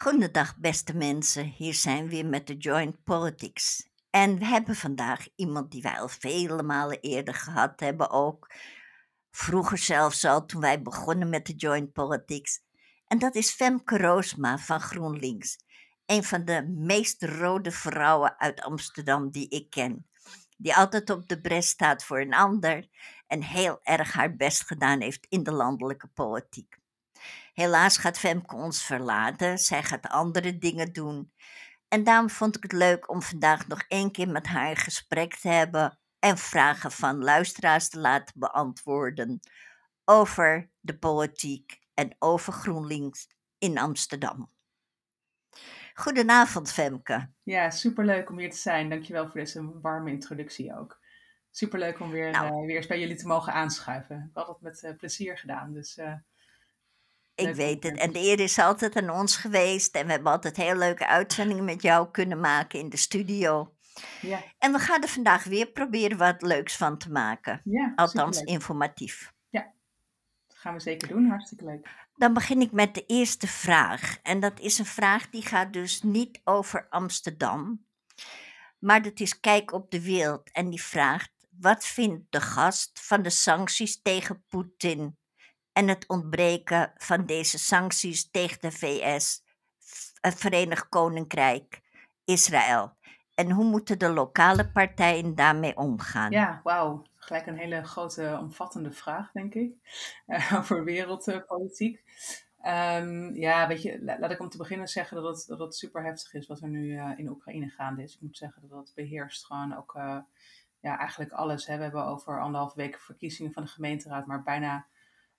Goedendag, beste mensen. Hier zijn we weer met de Joint Politics. En we hebben vandaag iemand die wij al vele malen eerder gehad hebben ook. Vroeger zelfs al, toen wij begonnen met de Joint Politics. En dat is Femke Roosma van GroenLinks. Een van de meest rode vrouwen uit Amsterdam die ik ken. Die altijd op de bres staat voor een ander en heel erg haar best gedaan heeft in de landelijke politiek. Helaas gaat Femke ons verlaten. Zij gaat andere dingen doen. En daarom vond ik het leuk om vandaag nog één keer met haar gesprek te hebben en vragen van luisteraars te laten beantwoorden over de politiek en over GroenLinks in Amsterdam. Goedenavond, Femke. Ja, superleuk om hier te zijn. Dankjewel voor deze warme introductie ook. Superleuk om weer, nou. uh, weer eens bij jullie te mogen aanschuiven. Ik heb het met uh, plezier gedaan, dus uh, ik weet het. En de eer is altijd aan ons geweest. En we hebben altijd heel leuke uitzendingen met jou kunnen maken in de studio. Ja. En we gaan er vandaag weer proberen wat leuks van te maken. Ja, Althans, informatief. Ja, dat gaan we zeker doen. Hartstikke leuk. Dan begin ik met de eerste vraag. En dat is een vraag die gaat dus niet over Amsterdam. Maar dat is kijk op de wereld. En die vraagt, wat vindt de gast van de sancties tegen Poetin en het ontbreken van deze sancties tegen de VS, het Verenigd Koninkrijk, Israël. En hoe moeten de lokale partijen daarmee omgaan? Ja, wauw. Gelijk een hele grote, omvattende vraag, denk ik, uh, over wereldpolitiek. Um, ja, weet je, laat ik om te beginnen zeggen dat het, dat super heftig is wat er nu uh, in Oekraïne gaande is. Ik moet zeggen dat dat beheerst gewoon ook uh, ja, eigenlijk alles. Hè. We hebben over anderhalve week verkiezingen van de gemeenteraad, maar bijna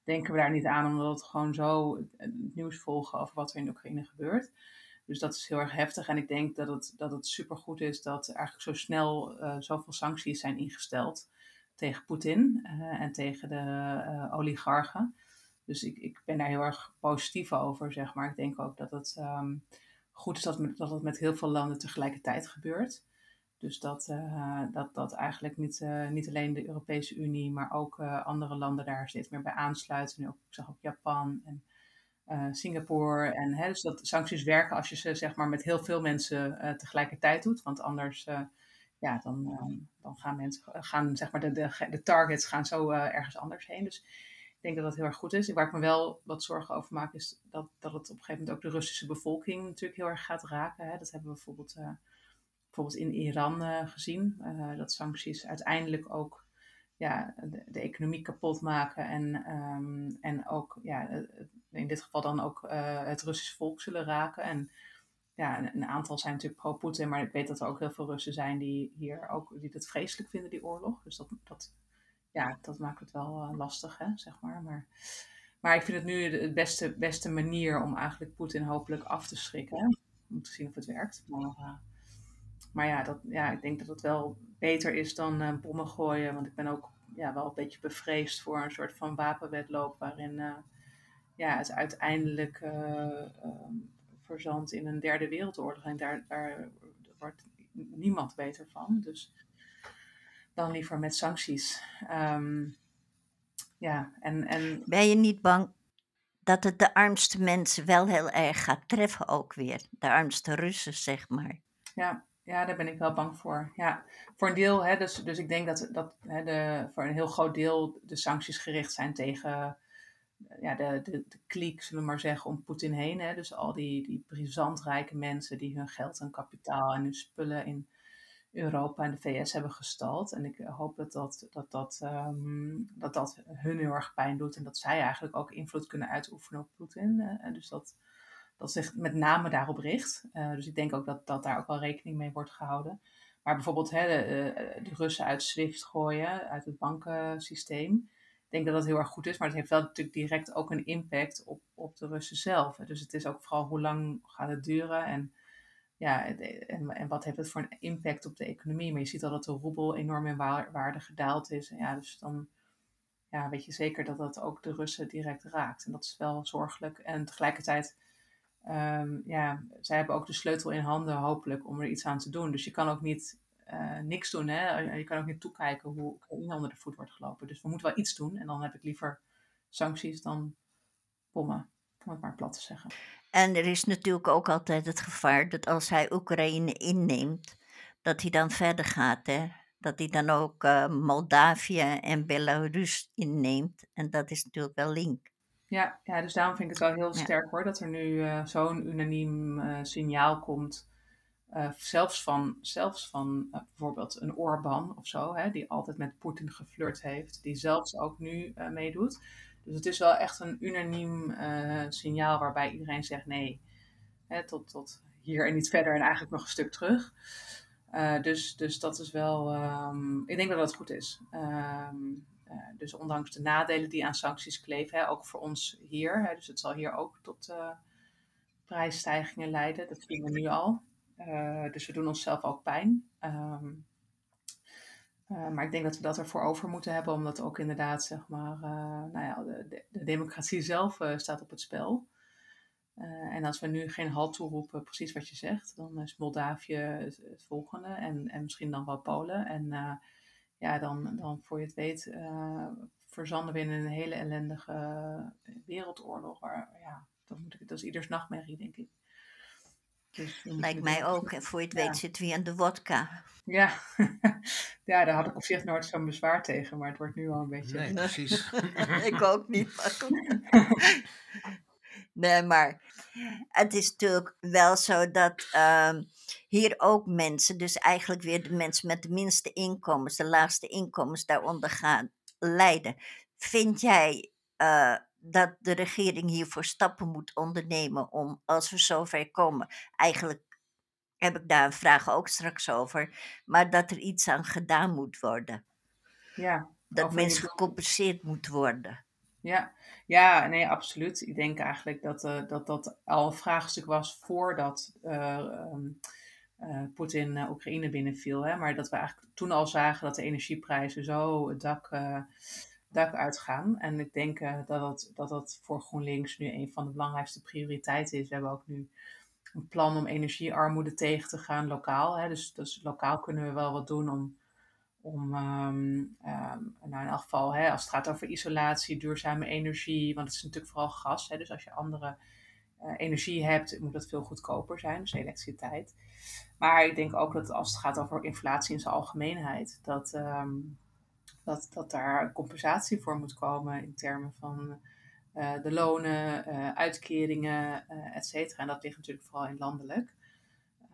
denken we daar niet aan, omdat we gewoon zo het nieuws volgen over wat er in Oekraïne gebeurt. Dus dat is heel erg heftig. En ik denk dat het, dat het supergoed is dat eigenlijk zo snel uh, zoveel sancties zijn ingesteld tegen Poetin uh, en tegen de uh, oligarchen. Dus ik, ik ben daar heel erg positief over, zeg maar. Ik denk ook dat het um, goed is dat, dat het met heel veel landen tegelijkertijd gebeurt. Dus dat, uh, dat, dat eigenlijk niet, uh, niet alleen de Europese Unie, maar ook uh, andere landen daar steeds meer bij aansluiten. Ook, ik zag ook Japan en Singapore. En, hè, dus dat sancties werken als je ze zeg maar, met heel veel mensen tegelijkertijd doet. Want anders ja, dan, dan gaan, mensen, gaan zeg maar, de, de, de targets gaan zo ergens anders heen. Dus ik denk dat dat heel erg goed is. Waar ik me wel wat zorgen over maak, is dat, dat het op een gegeven moment ook de Russische bevolking natuurlijk heel erg gaat raken. Hè. Dat hebben we bijvoorbeeld bijvoorbeeld in Iran uh, gezien. Uh, dat sancties uiteindelijk ook ja, de, de economie kapot maken en, um, en ook ja, in dit geval dan ook uh, het Russische volk zullen raken. En ja, een, een aantal zijn natuurlijk pro-Poetin, maar ik weet dat er ook heel veel Russen zijn die hier ook die het vreselijk vinden, die oorlog. Dus dat, dat, ja, dat maakt het wel lastig, hè, zeg maar. maar. Maar ik vind het nu de beste, beste manier om eigenlijk Poetin hopelijk af te schrikken. Om te zien of het werkt. Maar, maar ja, dat, ja, ik denk dat het wel beter is dan uh, bommen gooien. Want ik ben ook ja, wel een beetje bevreesd voor een soort van wapenwedloop. Waarin uh, ja, het uiteindelijk uh, verzandt in een derde wereldoorlog. En daar, daar wordt niemand beter van. Dus dan liever met sancties. Um, ja, en, en... Ben je niet bang dat het de armste mensen wel heel erg gaat treffen ook weer? De armste Russen, zeg maar. Ja, ja, daar ben ik wel bang voor. Ja, voor een deel, hè, dus, dus ik denk dat, dat hè, de, voor een heel groot deel de sancties gericht zijn tegen ja, de, de, de kliek, zullen we maar zeggen, om Poetin heen. Hè. Dus al die, die brisantrijke mensen die hun geld en kapitaal en hun spullen in Europa en de VS hebben gestald. En ik hoop dat dat, dat, dat, um, dat, dat hun heel erg pijn doet en dat zij eigenlijk ook invloed kunnen uitoefenen op Poetin. En dus dat dat zich met name daarop richt. Uh, dus ik denk ook dat, dat daar ook wel rekening mee wordt gehouden. Maar bijvoorbeeld hè, de, eh, de, Russen uit SWIFT gooien, uit het bankensysteem. Ik denk dat dat heel erg goed is, maar het heeft wel natuurlijk direct ook een impact op, op de Russen zelf. Dus het is ook vooral hoe lang gaat het duren en, ja, en, en wat heeft het voor een impact op de economie. Maar je ziet al dat de roebel enorm in waarde gedaald is. En ja, dus dan ja, weet je zeker dat dat ook de Russen direct raakt. En dat is wel zorgelijk. En tegelijkertijd um, ja, zij hebben ook de sleutel in handen, hopelijk, om er iets aan te doen. Dus je kan ook niet uh, niks doen. Hè? Je kan ook niet toekijken hoe Oekraïne onder de voet wordt gelopen. Dus we moeten wel iets doen. En dan heb ik liever sancties dan bommen. om het maar plat te zeggen. En er is natuurlijk ook altijd het gevaar dat als hij Oekraïne inneemt, dat hij dan verder gaat. Hè? Dat hij dan ook uh, Moldavië en Belarus inneemt. En dat is natuurlijk wel link. Ja, ja, dus daarom vind ik het wel heel sterk hoor, dat er nu uh, zo'n unaniem uh, signaal komt. zelfs van, zelfs van bijvoorbeeld een Orbán of zo, hè, die altijd met Poetin geflirt heeft, die zelfs ook nu meedoet. Dus het is wel echt een unaniem signaal waarbij iedereen zegt nee, hè, tot, tot hier en niet verder en eigenlijk nog een stuk terug. Dus, dus dat is wel, um, ik denk dat dat goed is. Um, dus ondanks de nadelen die aan sancties kleven, hè, ook voor ons hier, hè, dus het zal hier ook tot uh, prijsstijgingen leiden, dat zien we nu al. dus we doen onszelf ook pijn. Um, maar ik denk dat we dat ervoor over moeten hebben, omdat ook inderdaad, zeg maar, nou ja, de, de democratie zelf staat op het spel. En als we nu geen halt toeroepen, precies wat je zegt, dan is Moldavië het, volgende en, en misschien dan wel Polen. En ja, dan, dan voor je het weet uh, verzanden we in een hele ellendige wereldoorlog. Waar, ja, dat, moet ik, dat is ieders nachtmerrie, denk ik. Dus Lijkt mij ook. En voor je het ja. weet zitten we aan de wodka. Ja. ja, daar had ik op zich nooit zo'n bezwaar tegen, maar het wordt nu al een beetje... Nee, precies. ik ook niet. Nee, maar het is natuurlijk wel zo dat uh, hier ook mensen, dus eigenlijk weer de mensen met de minste inkomens, de laagste inkomens, daaronder gaan lijden. Vind jij uh, dat de regering hiervoor stappen moet ondernemen om, als we zover komen, eigenlijk heb ik daar een vraag ook straks over, maar dat er iets aan gedaan moet worden? Ja. Dat mensen gecompenseerd moet worden. Ja, ja, nee, absoluut. Ik denk eigenlijk dat uh, dat, dat al een vraagstuk was voordat uh, Poetin Oekraïne binnenviel. Hè? Maar dat we eigenlijk toen al zagen dat de energieprijzen zo het dak, dak uitgaan. En ik denk dat, dat, dat dat voor GroenLinks nu een van de belangrijkste prioriteiten is. We hebben ook nu een plan om energiearmoede tegen te gaan lokaal. Hè? Dus, dus lokaal kunnen we wel wat doen om om, um, um, nou in elk geval, hè, als het gaat over isolatie, duurzame energie, want het is natuurlijk vooral gas. Hè, dus als je andere uh, energie hebt, moet dat veel goedkoper zijn, dus elektriciteit. Maar ik denk ook dat als het gaat over inflatie in zijn algemeenheid, dat, um, dat, dat daar compensatie voor moet komen in termen van uh, de lonen, uh, uitkeringen, et cetera. En dat ligt natuurlijk vooral in landelijk.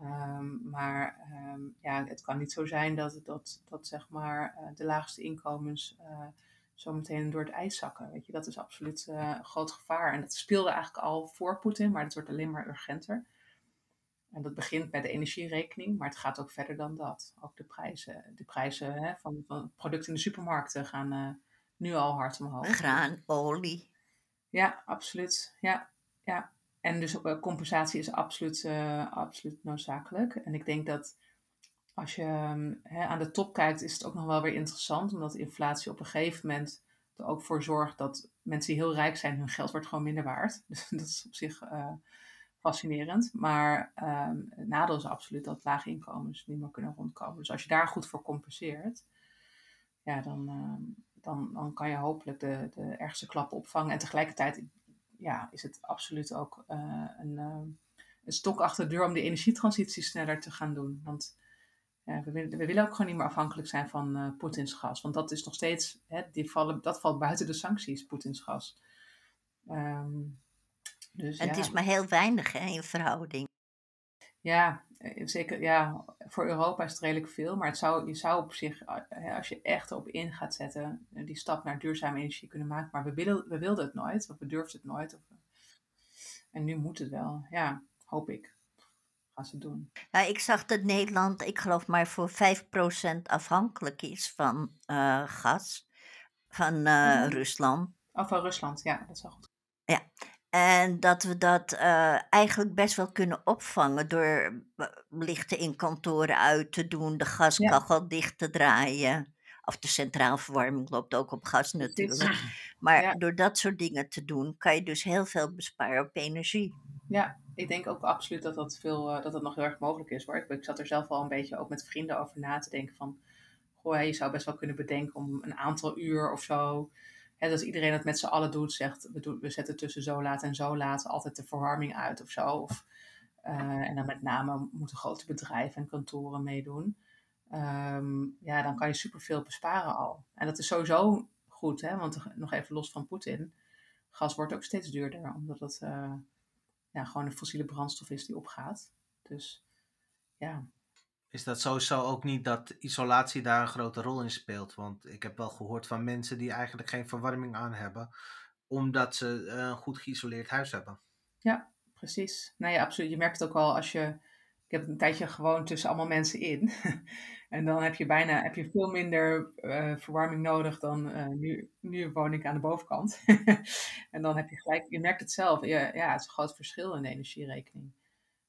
Um, maar um, ja, het kan niet zo zijn dat, dat, dat zeg maar, uh, de laagste inkomens uh, zometeen door het ijs zakken. Weet je, dat is absoluut uh, een groot gevaar. En dat speelde eigenlijk al voor Poetin, maar het wordt alleen maar urgenter. En dat begint met de energierekening, maar het gaat ook verder dan dat. Ook de prijzen, de prijzen hè, van, van producten in de supermarkten gaan nu al hard omhoog. Graan, olie. Ja, absoluut. Ja, ja. En dus uh, compensatie is absoluut, uh, absoluut noodzakelijk. En ik denk dat als je um, hè, aan de top kijkt, is het ook nog wel weer interessant. Omdat inflatie op een gegeven moment er ook voor zorgt dat mensen die heel rijk zijn, hun geld wordt gewoon minder waard. Dus dat is op zich uh, fascinerend. Maar um, het nadeel is absoluut dat lage inkomens niet meer kunnen rondkomen. Dus als je daar goed voor compenseert, ja, dan, dan, dan kan je hopelijk de, de ergste klappen opvangen. En tegelijkertijd ja, is het absoluut ook uh, een, uh, een, stok achter de deur om de energietransitie sneller te gaan doen. Want we, willen, we, willen ook gewoon niet meer afhankelijk zijn van uh, Poetins gas. Want dat is nog steeds, hè, die vallen, dat valt buiten de sancties, Poetins gas. Um, dus, en ja. het is maar heel weinig hè, in verhouding. Ja, zeker. Ja, voor Europa is het redelijk veel. Maar het zou, je zou op zich, als je echt op in gaat zetten, die stap naar duurzame energie kunnen maken. Maar we, willen, we wilden het nooit, of we durfden het nooit. Of, en nu moet het wel. Ja, hoop ik. Gaan ze doen. Ja, ik zag dat Nederland, ik geloof maar voor 5% afhankelijk is van uh, gas. Van uh, mm. Rusland. Oh, van Rusland, ja, dat is wel goed. En dat we dat uh, eigenlijk best wel kunnen opvangen door lichten in kantoren uit te doen, de gaskachel ja. dicht te draaien. Of de centraal verwarming loopt ook op gas natuurlijk. Maar ja. door dat soort dingen te doen, kan je dus heel veel besparen op energie. Ja, ik denk ook absoluut dat dat, veel, uh, dat dat nog heel erg mogelijk is hoor. Ik, ik zat er zelf al een beetje ook met vrienden over na te denken van... Goh, je zou best wel kunnen bedenken om een aantal uur of zo hè, als iedereen het met z'n allen doet, zegt we, doen, we zetten tussen zo laat en zo laat altijd de verwarming uit of zo. Of, eh, en dan met name moeten grote bedrijven en kantoren meedoen. Ehm, ja, dan kan je superveel besparen al. En dat is sowieso goed, hè? want nog even los van Poetin. Gas wordt ook steeds duurder, omdat het uh, ja, gewoon een fossiele brandstof is die opgaat. Dus ja. Is dat sowieso ook niet dat isolatie daar een grote rol in speelt? Want ik heb wel gehoord van mensen die eigenlijk geen verwarming aan hebben, omdat ze eh, een goed geïsoleerd huis hebben. Ja, precies. Nee, ja, absoluut. Je merkt het ook wel als je. Ik heb een tijdje gewoon tussen allemaal mensen in. en dan heb je bijna heb je veel minder uh, verwarming nodig dan uh, nu, nu woon ik aan de bovenkant. en dan heb je gelijk, je merkt het zelf. Ja, ja, het is een groot verschil in de energierekening.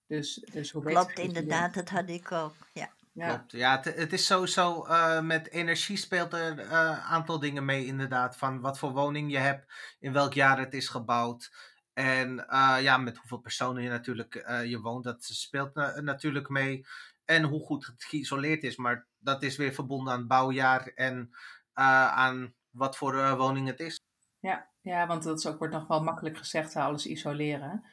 Dus, dus hoe Klopt, inderdaad, dat had ik ook. Ja. Ja. Klopt. Ja, het, het is sowieso uh, met energie speelt er een uh, aantal dingen mee, inderdaad. Van wat voor woning je hebt, in welk jaar het is gebouwd. En uh, ja, met hoeveel personen je natuurlijk je woont, dat speelt na natuurlijk mee. En hoe goed het geïsoleerd is. Maar dat is weer verbonden aan het bouwjaar en aan wat voor woning het is. Ja, ja, want dat is ook, wordt nog wel makkelijk gezegd, alles isoleren.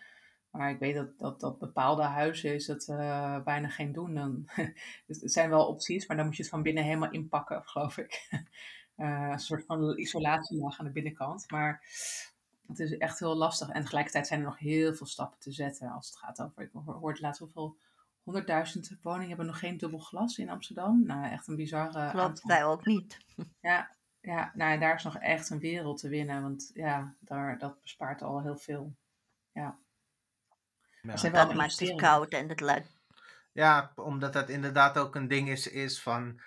Maar ik weet dat, dat, dat bepaalde huizen is het uh, bijna geen doen. Dan, dus het zijn wel opties, maar dan moet je het van binnen helemaal inpakken, geloof ik. Uh, een soort van isolatielaag aan de binnenkant. Maar het is echt heel lastig. En tegelijkertijd zijn er nog heel veel stappen te zetten als het gaat over. Ik hoorde laatst hoeveel. 100.000 woningen hebben nog geen dubbel glas in Amsterdam. Nou, echt een bizarre. Klopt, wij ook niet. Ja, ja nou, daar is nog echt een wereld te winnen. Want ja, daar, dat bespaart al heel veel. Ja. Ja. Dat maakt het koud en het luid. Ja, omdat dat inderdaad ook een ding is, is van...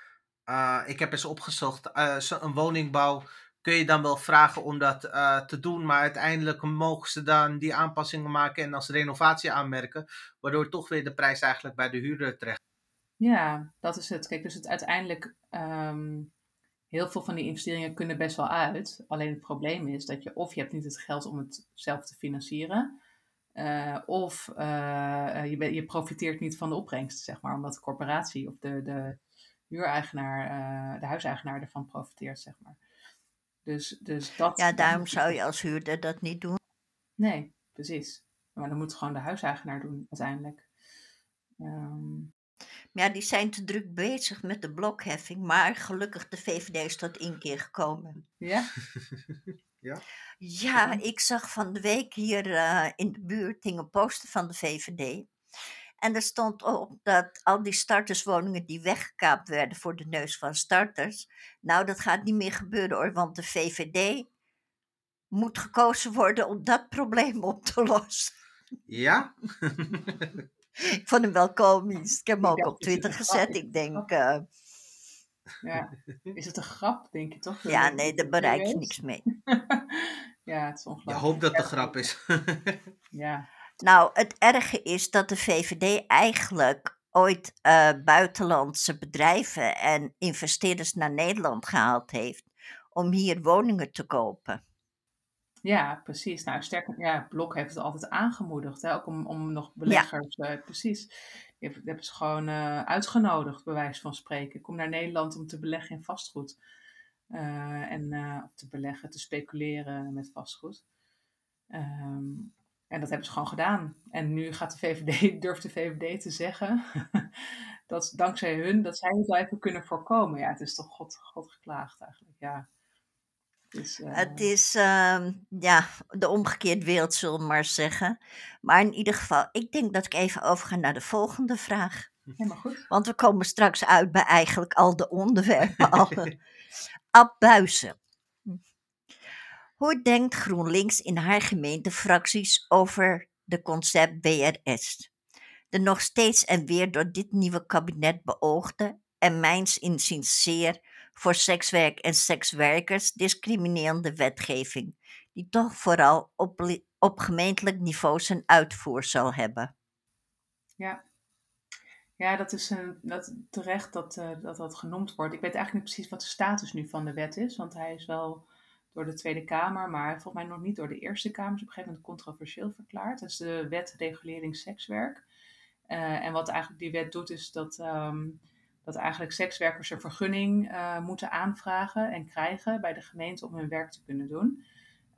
Uh, ik heb eens opgezocht, uh, een woningbouw kun je dan wel vragen om dat uh, te doen, maar uiteindelijk mogen ze dan die aanpassingen maken en als renovatie aanmerken, waardoor toch weer de prijs eigenlijk bij de huurder terecht. Ja, dat is het. Kijk, dus het uiteindelijk, um, heel veel van die investeringen kunnen best wel uit. Alleen het probleem is dat je of je hebt niet het geld om het zelf te financieren, uh, of uh, je, je, profiteert niet van de opbrengst, zeg maar, omdat de corporatie of de, de huureigenaar, uh, de huiseigenaar ervan profiteert, zeg maar. Dus, dus dat. Ja, daarom zou je als huurder dat niet doen. Nee, precies. Maar dan moet gewoon de huiseigenaar doen, uiteindelijk. Um... Ja, die zijn te druk bezig met de blokheffing, maar gelukkig de VVD is tot één keer gekomen. Ja? Ja? Ja, ik zag van de week hier uh, in de buurt dingen posten van de VVD. En er stond op dat al die starterswoningen die weggekaapt werden voor de neus van starters. Nou, dat gaat niet meer gebeuren hoor, want de VVD moet gekozen worden om dat probleem op te lossen. Ja? ik vond hem wel komisch. Ik heb hem ook op Twitter gezet. Ik denk. Uh, ja. Is het een grap, denk je toch? Ja, nee, daar bereik je niks mee. ja, het is ongelooflijk. Je hoopt dat het een grap is. ja. Nou, het erge is dat de VVD eigenlijk ooit uh, buitenlandse bedrijven en investeerders naar Nederland gehaald heeft om hier woningen te kopen. Ja, precies. Nou, sterker, ja, Blok heeft het altijd aangemoedigd, hè? ook om, om nog beleggers, ja. uh, precies. Die hebben ze gewoon uh, uitgenodigd, bij wijze van spreken. Kom naar Nederland om te beleggen in vastgoed. Uh, en te beleggen, te speculeren met vastgoed. Um, en dat hebben ze gewoon gedaan. En nu gaat de VVD, durft de VVD te zeggen dat dankzij hun, dat zij het wel even kunnen voorkomen. Ja, het is toch God, God geklaagd eigenlijk, ja. Dus, uh... Het is uh, ja, de omgekeerde wereld, zullen we maar zeggen. Maar in ieder geval, ik denk dat ik even overga naar de volgende vraag. Helemaal goed. Want we komen straks uit bij eigenlijk al de onderwerpen. alle. Ab Buizen. Hoe denkt GroenLinks in haar gemeentefracties over de concept BRS? De nog steeds en weer door dit nieuwe kabinet beoogde en mijns inziens zeer voor sekswerk en sekswerkers discriminerende wetgeving, die toch vooral op, op gemeentelijk niveau zijn uitvoer zal hebben. Ja, ja, dat is een, dat, terecht dat, uh, dat dat genoemd wordt. Ik weet eigenlijk niet precies wat de status nu van de wet is, want hij is wel door de Tweede Kamer, maar volgens mij nog niet door de Eerste Kamer. is op een gegeven moment controversieel verklaard. Dat is de wet regulering sekswerk. Uh, en wat eigenlijk die wet doet, is dat, um, dat eigenlijk sekswerkers een vergunning uh, moeten aanvragen en krijgen bij de gemeente om hun werk te kunnen doen.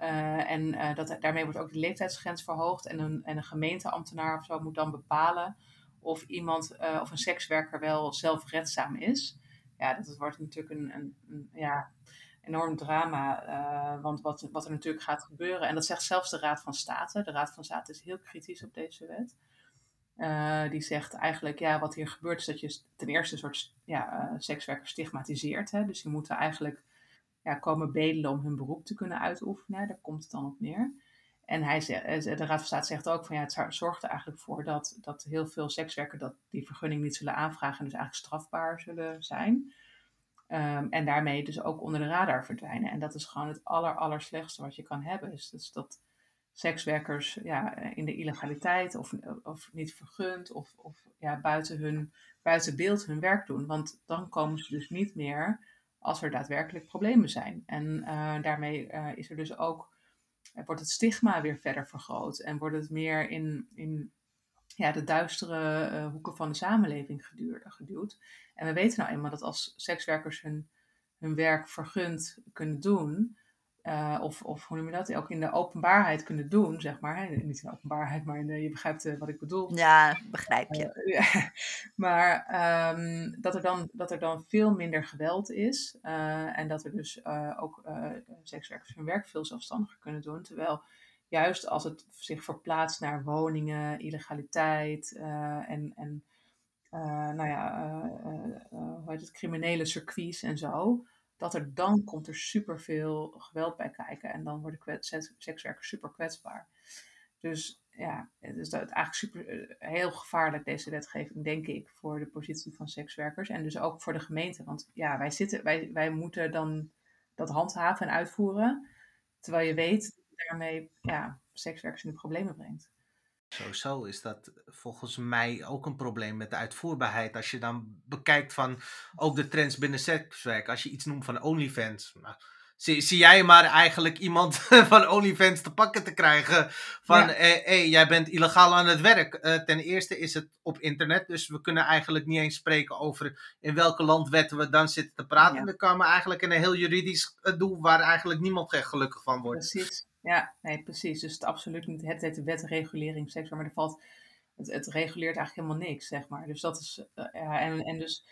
Uh, en uh, dat, daarmee wordt ook de leeftijdsgrens verhoogd. En een, en een gemeenteambtenaar of zo moet dan bepalen of iemand of een sekswerker wel zelfredzaam is. Ja, dat wordt natuurlijk een, een, een ja, enorm drama. want wat, wat er natuurlijk gaat gebeuren, en dat zegt zelfs de Raad van State. De Raad van State is heel kritisch op deze wet. Uh, die zegt eigenlijk, ja, wat hier gebeurt is dat je ten eerste een soort ja, uh, sekswerkers stigmatiseert. Hè? Dus die moeten eigenlijk ja, komen bedelen om hun beroep te kunnen uitoefenen. Daar komt het dan op neer. En hij zegt, eh, de Raad van State zegt ook van ja, het zorgt er eigenlijk voor dat, dat heel veel sekswerkers dat die vergunning niet zullen aanvragen en dus eigenlijk strafbaar zullen zijn. Um, en daarmee dus ook onder de radar verdwijnen. En dat is gewoon het aller slechtste wat je kan hebben. Is dus dat sekswerkers ja, in de illegaliteit of, of niet vergund of, of ja, buiten, hun, buiten beeld hun werk doen. Want dan komen ze dus niet meer als er daadwerkelijk problemen zijn. En uh, daarmee uh, is er dus ook, wordt het stigma weer verder vergroot en wordt het meer in, in ja, de duistere hoeken van de samenleving geduwd. En we weten nou eenmaal dat als sekswerkers hun, hun werk vergund kunnen doen, uh, of, of hoe noem je dat? Ook in de openbaarheid kunnen doen, zeg maar. Niet in de openbaarheid, maar in de, je begrijpt uh, wat ik bedoel. Ja, begrijp je. Uh, ja. Maar um, dat, er dan, dat er dan veel minder geweld is. en dat er dus ook sekswerkers hun werk veel zelfstandiger kunnen doen. Terwijl juist als het zich verplaatst naar woningen, illegaliteit en, en nou ja, hoe heet het, criminele circuits en zo dat er dan komt er superveel geweld bij kijken. En dan worden sekswerkers super kwetsbaar. Dus ja, het is eigenlijk super, eh, heel gevaarlijk deze wetgeving, denk ik, voor de positie van sekswerkers. En dus ook voor de gemeente. Want ja, wij, zitten, wij, wij moeten dan dat handhaven en uitvoeren. Terwijl je weet dat je daarmee ja, sekswerkers in de problemen brengt. Sowieso is dat volgens mij ook een probleem met de uitvoerbaarheid. Als je dan bekijkt van ook de trends binnen sekswerk. Als je iets noemt van OnlyFans. Nou, zie, zie, jij maar eigenlijk iemand van OnlyFans te pakken te krijgen. Van, ja. eh, hey, jij bent illegaal aan het werk. Uh, ten eerste is het op internet. Dus we kunnen eigenlijk niet eens spreken over in welke landwetten we dan zitten te praten. Ja. Dan komen we eigenlijk in een heel juridisch doel waar eigenlijk niemand echt gelukkig van wordt. Precies. Ja, nee, precies. Dus het absoluut niet het heet de wetregulering seks, maar er valt, het, het reguleert eigenlijk helemaal niks, zeg maar. Dus dat is, uh, ja, en, en dus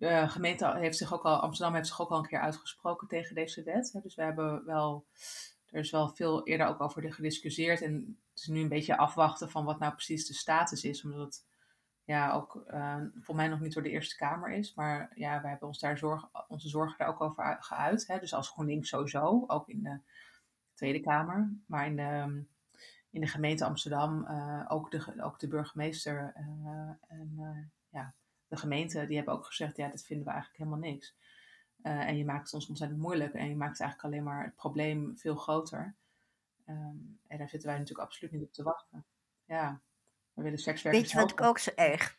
de gemeente heeft zich ook al, Amsterdam heeft zich ook al een keer uitgesproken tegen deze wet. Dus we hebben wel, er is wel veel eerder ook over gediscussieerd en het is nu een beetje afwachten van wat nou precies de status is, omdat het ja, ook uh, voor mij nog niet door de Eerste Kamer is. Maar ja, wij hebben ons daar zorg, onze zorgen daar ook over geuit. Hè. Dus als GroenLinks sowieso, ook in de Tweede Kamer. Maar in de, in de gemeente Amsterdam uh, ook, de, ook de burgemeester uh, en ja, de gemeente, die hebben ook gezegd, ja, dat vinden we eigenlijk helemaal niks. en je maakt het ons ontzettend moeilijk en je maakt eigenlijk alleen maar het probleem veel groter. Um, en daar zitten wij natuurlijk absoluut niet op te wachten. Ja, we willen sekswerkers Weet je wat ik ook zo erg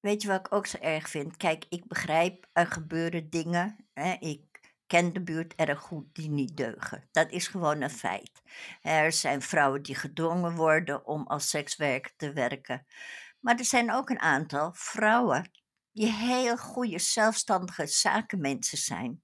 Weet je wat ik ook zo erg vind? Kijk, ik begrijp, er gebeuren dingen. Hè? Ik ken de buurt erg goed die niet deugen. Dat is gewoon een feit. Er zijn vrouwen die gedwongen worden om als sekswerker te werken. Maar er zijn ook een aantal vrouwen die heel goede, zelfstandige zakenmensen zijn.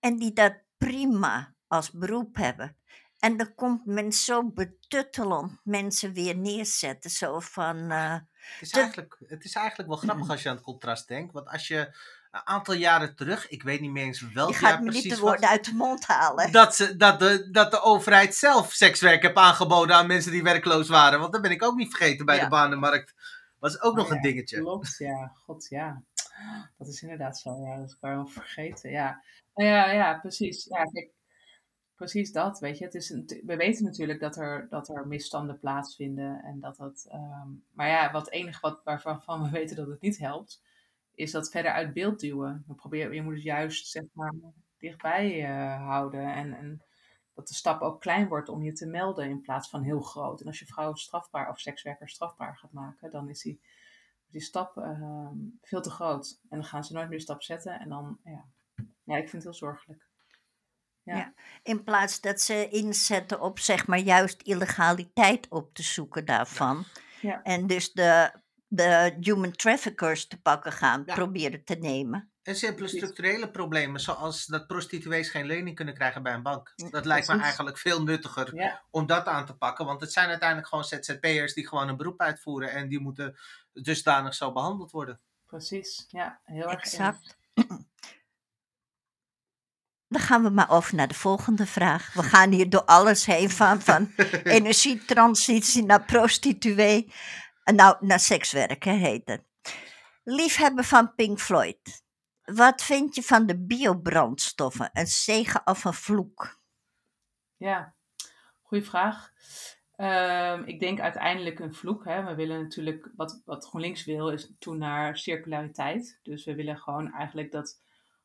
En die dat prima als beroep hebben. En dan komt men zo betuttelend mensen weer neerzetten. Zo van. Uh, het, is eigenlijk, het is eigenlijk wel grappig als je aan het contrast denkt. Want als je een aantal jaren terug, ik weet niet meer eens welk je jaar gaat me precies niet de woorden uit de mond halen. Dat, ze, dat, de, dat de overheid zelf sekswerk heeft aangeboden aan mensen die werkloos waren. Want dat ben ik ook niet vergeten bij Ja. de banenmarkt. Was ook nog Oh ja, een dingetje. Klopt, ja. God, ja. Dat is inderdaad zo, ja. Dat is gewoon vergeten, ja. Nou ja, ja, precies. Ja, kijk, precies dat, weet je. Het is een, we weten natuurlijk dat er, dat er misstanden plaatsvinden en dat dat... ehm, maar ja, wat enige wat, waarvan van we weten dat het niet helpt, is dat verder uit beeld duwen. We proberen, je moet het juist, zeg maar, dichtbij eh, houden en... en dat de stap ook klein wordt om je te melden in plaats van heel groot. En als je vrouwen strafbaar of sekswerkers strafbaar gaat maken, dan is die, die stap ehm, veel te groot. En dan gaan ze nooit meer stap zetten. En dan, ja, ja ik vind het heel zorgelijk. Ja, Ja. In plaats dat ze inzetten op zeg maar juist illegaliteit op te zoeken daarvan. Ja. En dus de de human traffickers te pakken gaan Ja. proberen te nemen. En simpele structurele problemen, zoals dat prostituees geen lening kunnen krijgen bij een bank. Dat lijkt me eigenlijk veel nuttiger Ja, om dat aan te pakken. Want het zijn uiteindelijk gewoon ZZP'ers die gewoon een beroep uitvoeren. En die moeten dusdanig zo behandeld worden. precies. Ja, heel erg. Exact. Dan gaan we maar over naar de volgende vraag. We gaan hier door alles heen van, van energietransitie naar prostituee. En nou, naar sekswerken heet het. Liefhebber van Pink Floyd. Wat vind je van de biobrandstoffen? Een zegen of een vloek? Ja, goede vraag. Ehm, ik denk uiteindelijk een vloek. Hè. We willen natuurlijk, wat, wat GroenLinks wil, is toe naar circulariteit. Dus we willen gewoon eigenlijk dat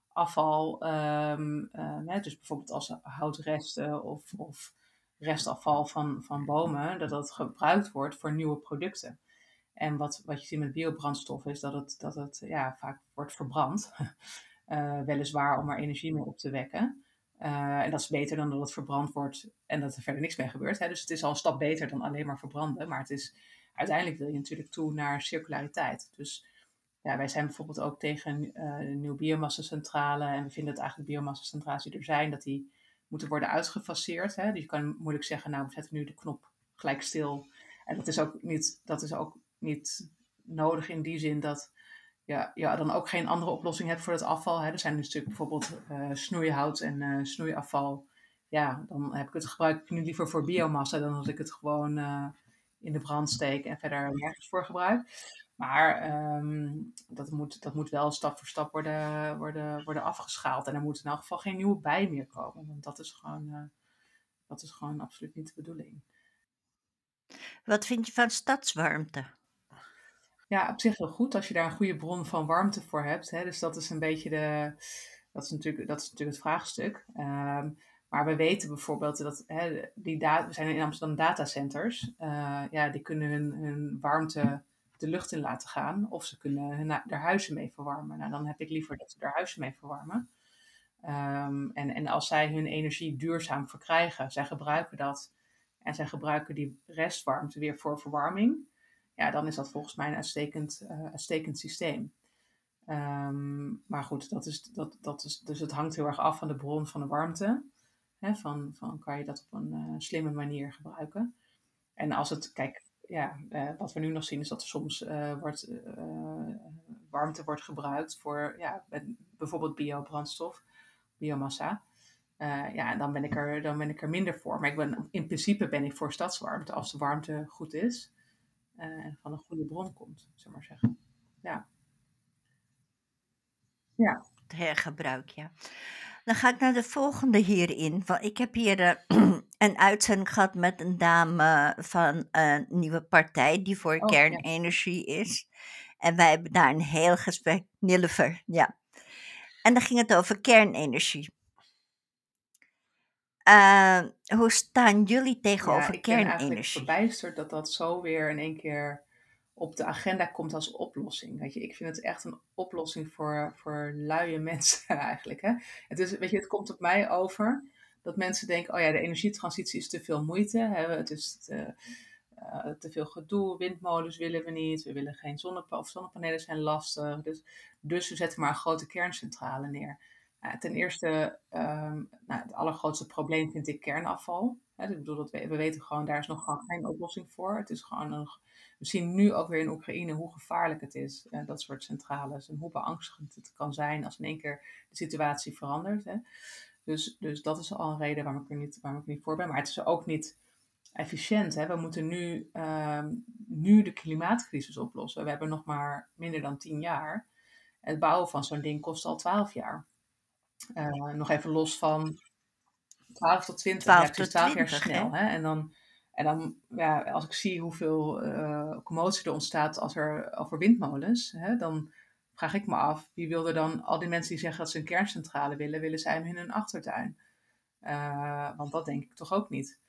afval, ehm, hè, dus bijvoorbeeld als houtresten of, of restafval van, van bomen, dat dat gebruikt wordt voor nieuwe producten. En wat, wat je ziet met biobrandstof is dat het, dat het ja, vaak wordt verbrand. Eh, weliswaar om er energie mee op te wekken. Uh, en dat is beter dan dat het verbrand wordt en dat er verder niks mee gebeurt. Hè? Dus het is al een stap beter dan alleen maar verbranden. Maar het is, uiteindelijk wil je natuurlijk toe naar circulariteit. Dus ja, wij zijn bijvoorbeeld ook tegen uh, een nieuwe biomassacentrale. En we vinden dat eigenlijk biomassacentrales die er zijn, dat die moeten worden uitgefaseerd. Hè? Dus je kan moeilijk zeggen, nou we zetten nu de knop gelijk stil. En dat is ook niet, dat is ook niet nodig in die zin dat ja, ja, dan ook geen andere oplossing hebt voor het afval. Hè. Er zijn natuurlijk bijvoorbeeld uh, snoeihout en uh, snoeiafval. Ja, dan heb ik het gebruik ik nu liever voor biomassa dan dat ik het gewoon uh, in de brand steek en verder nergens voor gebruik. Maar um, dat, moet, dat moet wel stap voor stap worden, worden, worden afgeschaald. En er moet in elk geval geen nieuwe bij meer komen. Want dat is gewoon, dat is gewoon absoluut niet de bedoeling. Wat vind je van stadswarmte? Ja, op zich heel goed als je daar een goede bron van warmte voor hebt. Hè. Dus dat is een beetje de. Dat is natuurlijk, dat is natuurlijk het vraagstuk. Um, maar we weten bijvoorbeeld dat hè, die data, we zijn in Amsterdam datacenters. Uh, ja, die kunnen hun, hun warmte de lucht in laten gaan. Of ze kunnen hun, er huizen mee verwarmen. Nou, dan heb ik liever dat ze er huizen mee verwarmen. Um, en, en als zij hun energie duurzaam verkrijgen, zij gebruiken dat. En zij gebruiken die restwarmte weer voor verwarming ja, dan is dat volgens mij een uitstekend, uh, uitstekend systeem. Um, maar goed, dat is, dat, dat is, dus het hangt heel erg af van de bron van de warmte. Hè, van, van kan je dat op een uh, slimme manier gebruiken. En als het, kijk, ja, uh, wat we nu nog zien is dat er soms wordt, warmte wordt gebruikt voor ja, bijvoorbeeld biobrandstof, biomassa. ja, dan ben, ik er, dan ben ik er minder voor. Maar ik ben, in principe ben ik voor stadswarmte als de warmte goed is en uh, van een goede bron komt, zeg maar zeggen. Ja. Ja. Het hergebruik, ja. Dan ga ik naar de volgende hierin. Want ik heb hier uh, een uitzending gehad met een dame van een nieuwe partij die voor Oh, kernenergie is. En wij hebben daar een heel gesprek, Nillever, ja. En dan ging het over kernenergie. Uh, hoe staan jullie tegenover ja, ik kernenergie? verbijsterd dat dat zo weer in één keer op de agenda komt als oplossing. Weet je, ik vind het echt een oplossing voor, voor luie mensen eigenlijk. Hè? Het, is, weet je, het komt op mij over dat mensen denken, oh ja, de energietransitie is te veel moeite. Hè? Het is te, uh, te veel gedoe, windmolens willen we niet, we willen geen zonnepa of zonnepanelen zijn lastig. Dus, dus we zetten maar een grote kerncentrale neer. Uh, ten eerste, um, nou, het allergrootste probleem vind ik kernafval. Ik bedoel, dat we, we weten gewoon, daar is nog gewoon geen oplossing voor. Het is gewoon nog, we zien nu ook weer in Oekraïne hoe gevaarlijk het is, uh, dat soort centrales. En hoe beangstigend het kan zijn als in één keer de situatie verandert. Dus, dus dat is al een reden waarom ik er niet, voor ben. Maar het is ook niet efficiënt. Hè. We moeten nu, um, nu de klimaatcrisis oplossen. We hebben nog maar minder dan tien jaar. Het bouwen van zo'n ding kost al twaalf jaar. Uh, nog even los van 12 tot 20, 12 ja, precies, tot 12 jaar 20, snel. hè? En dan, en dan ja, als ik zie hoeveel uh, commotie er ontstaat als er, over windmolens, hè, dan vraag ik me af, wie wil er dan, al die mensen die zeggen dat ze een kerncentrale willen, willen zij hem in hun achtertuin? Uh, want dat denk ik toch ook niet.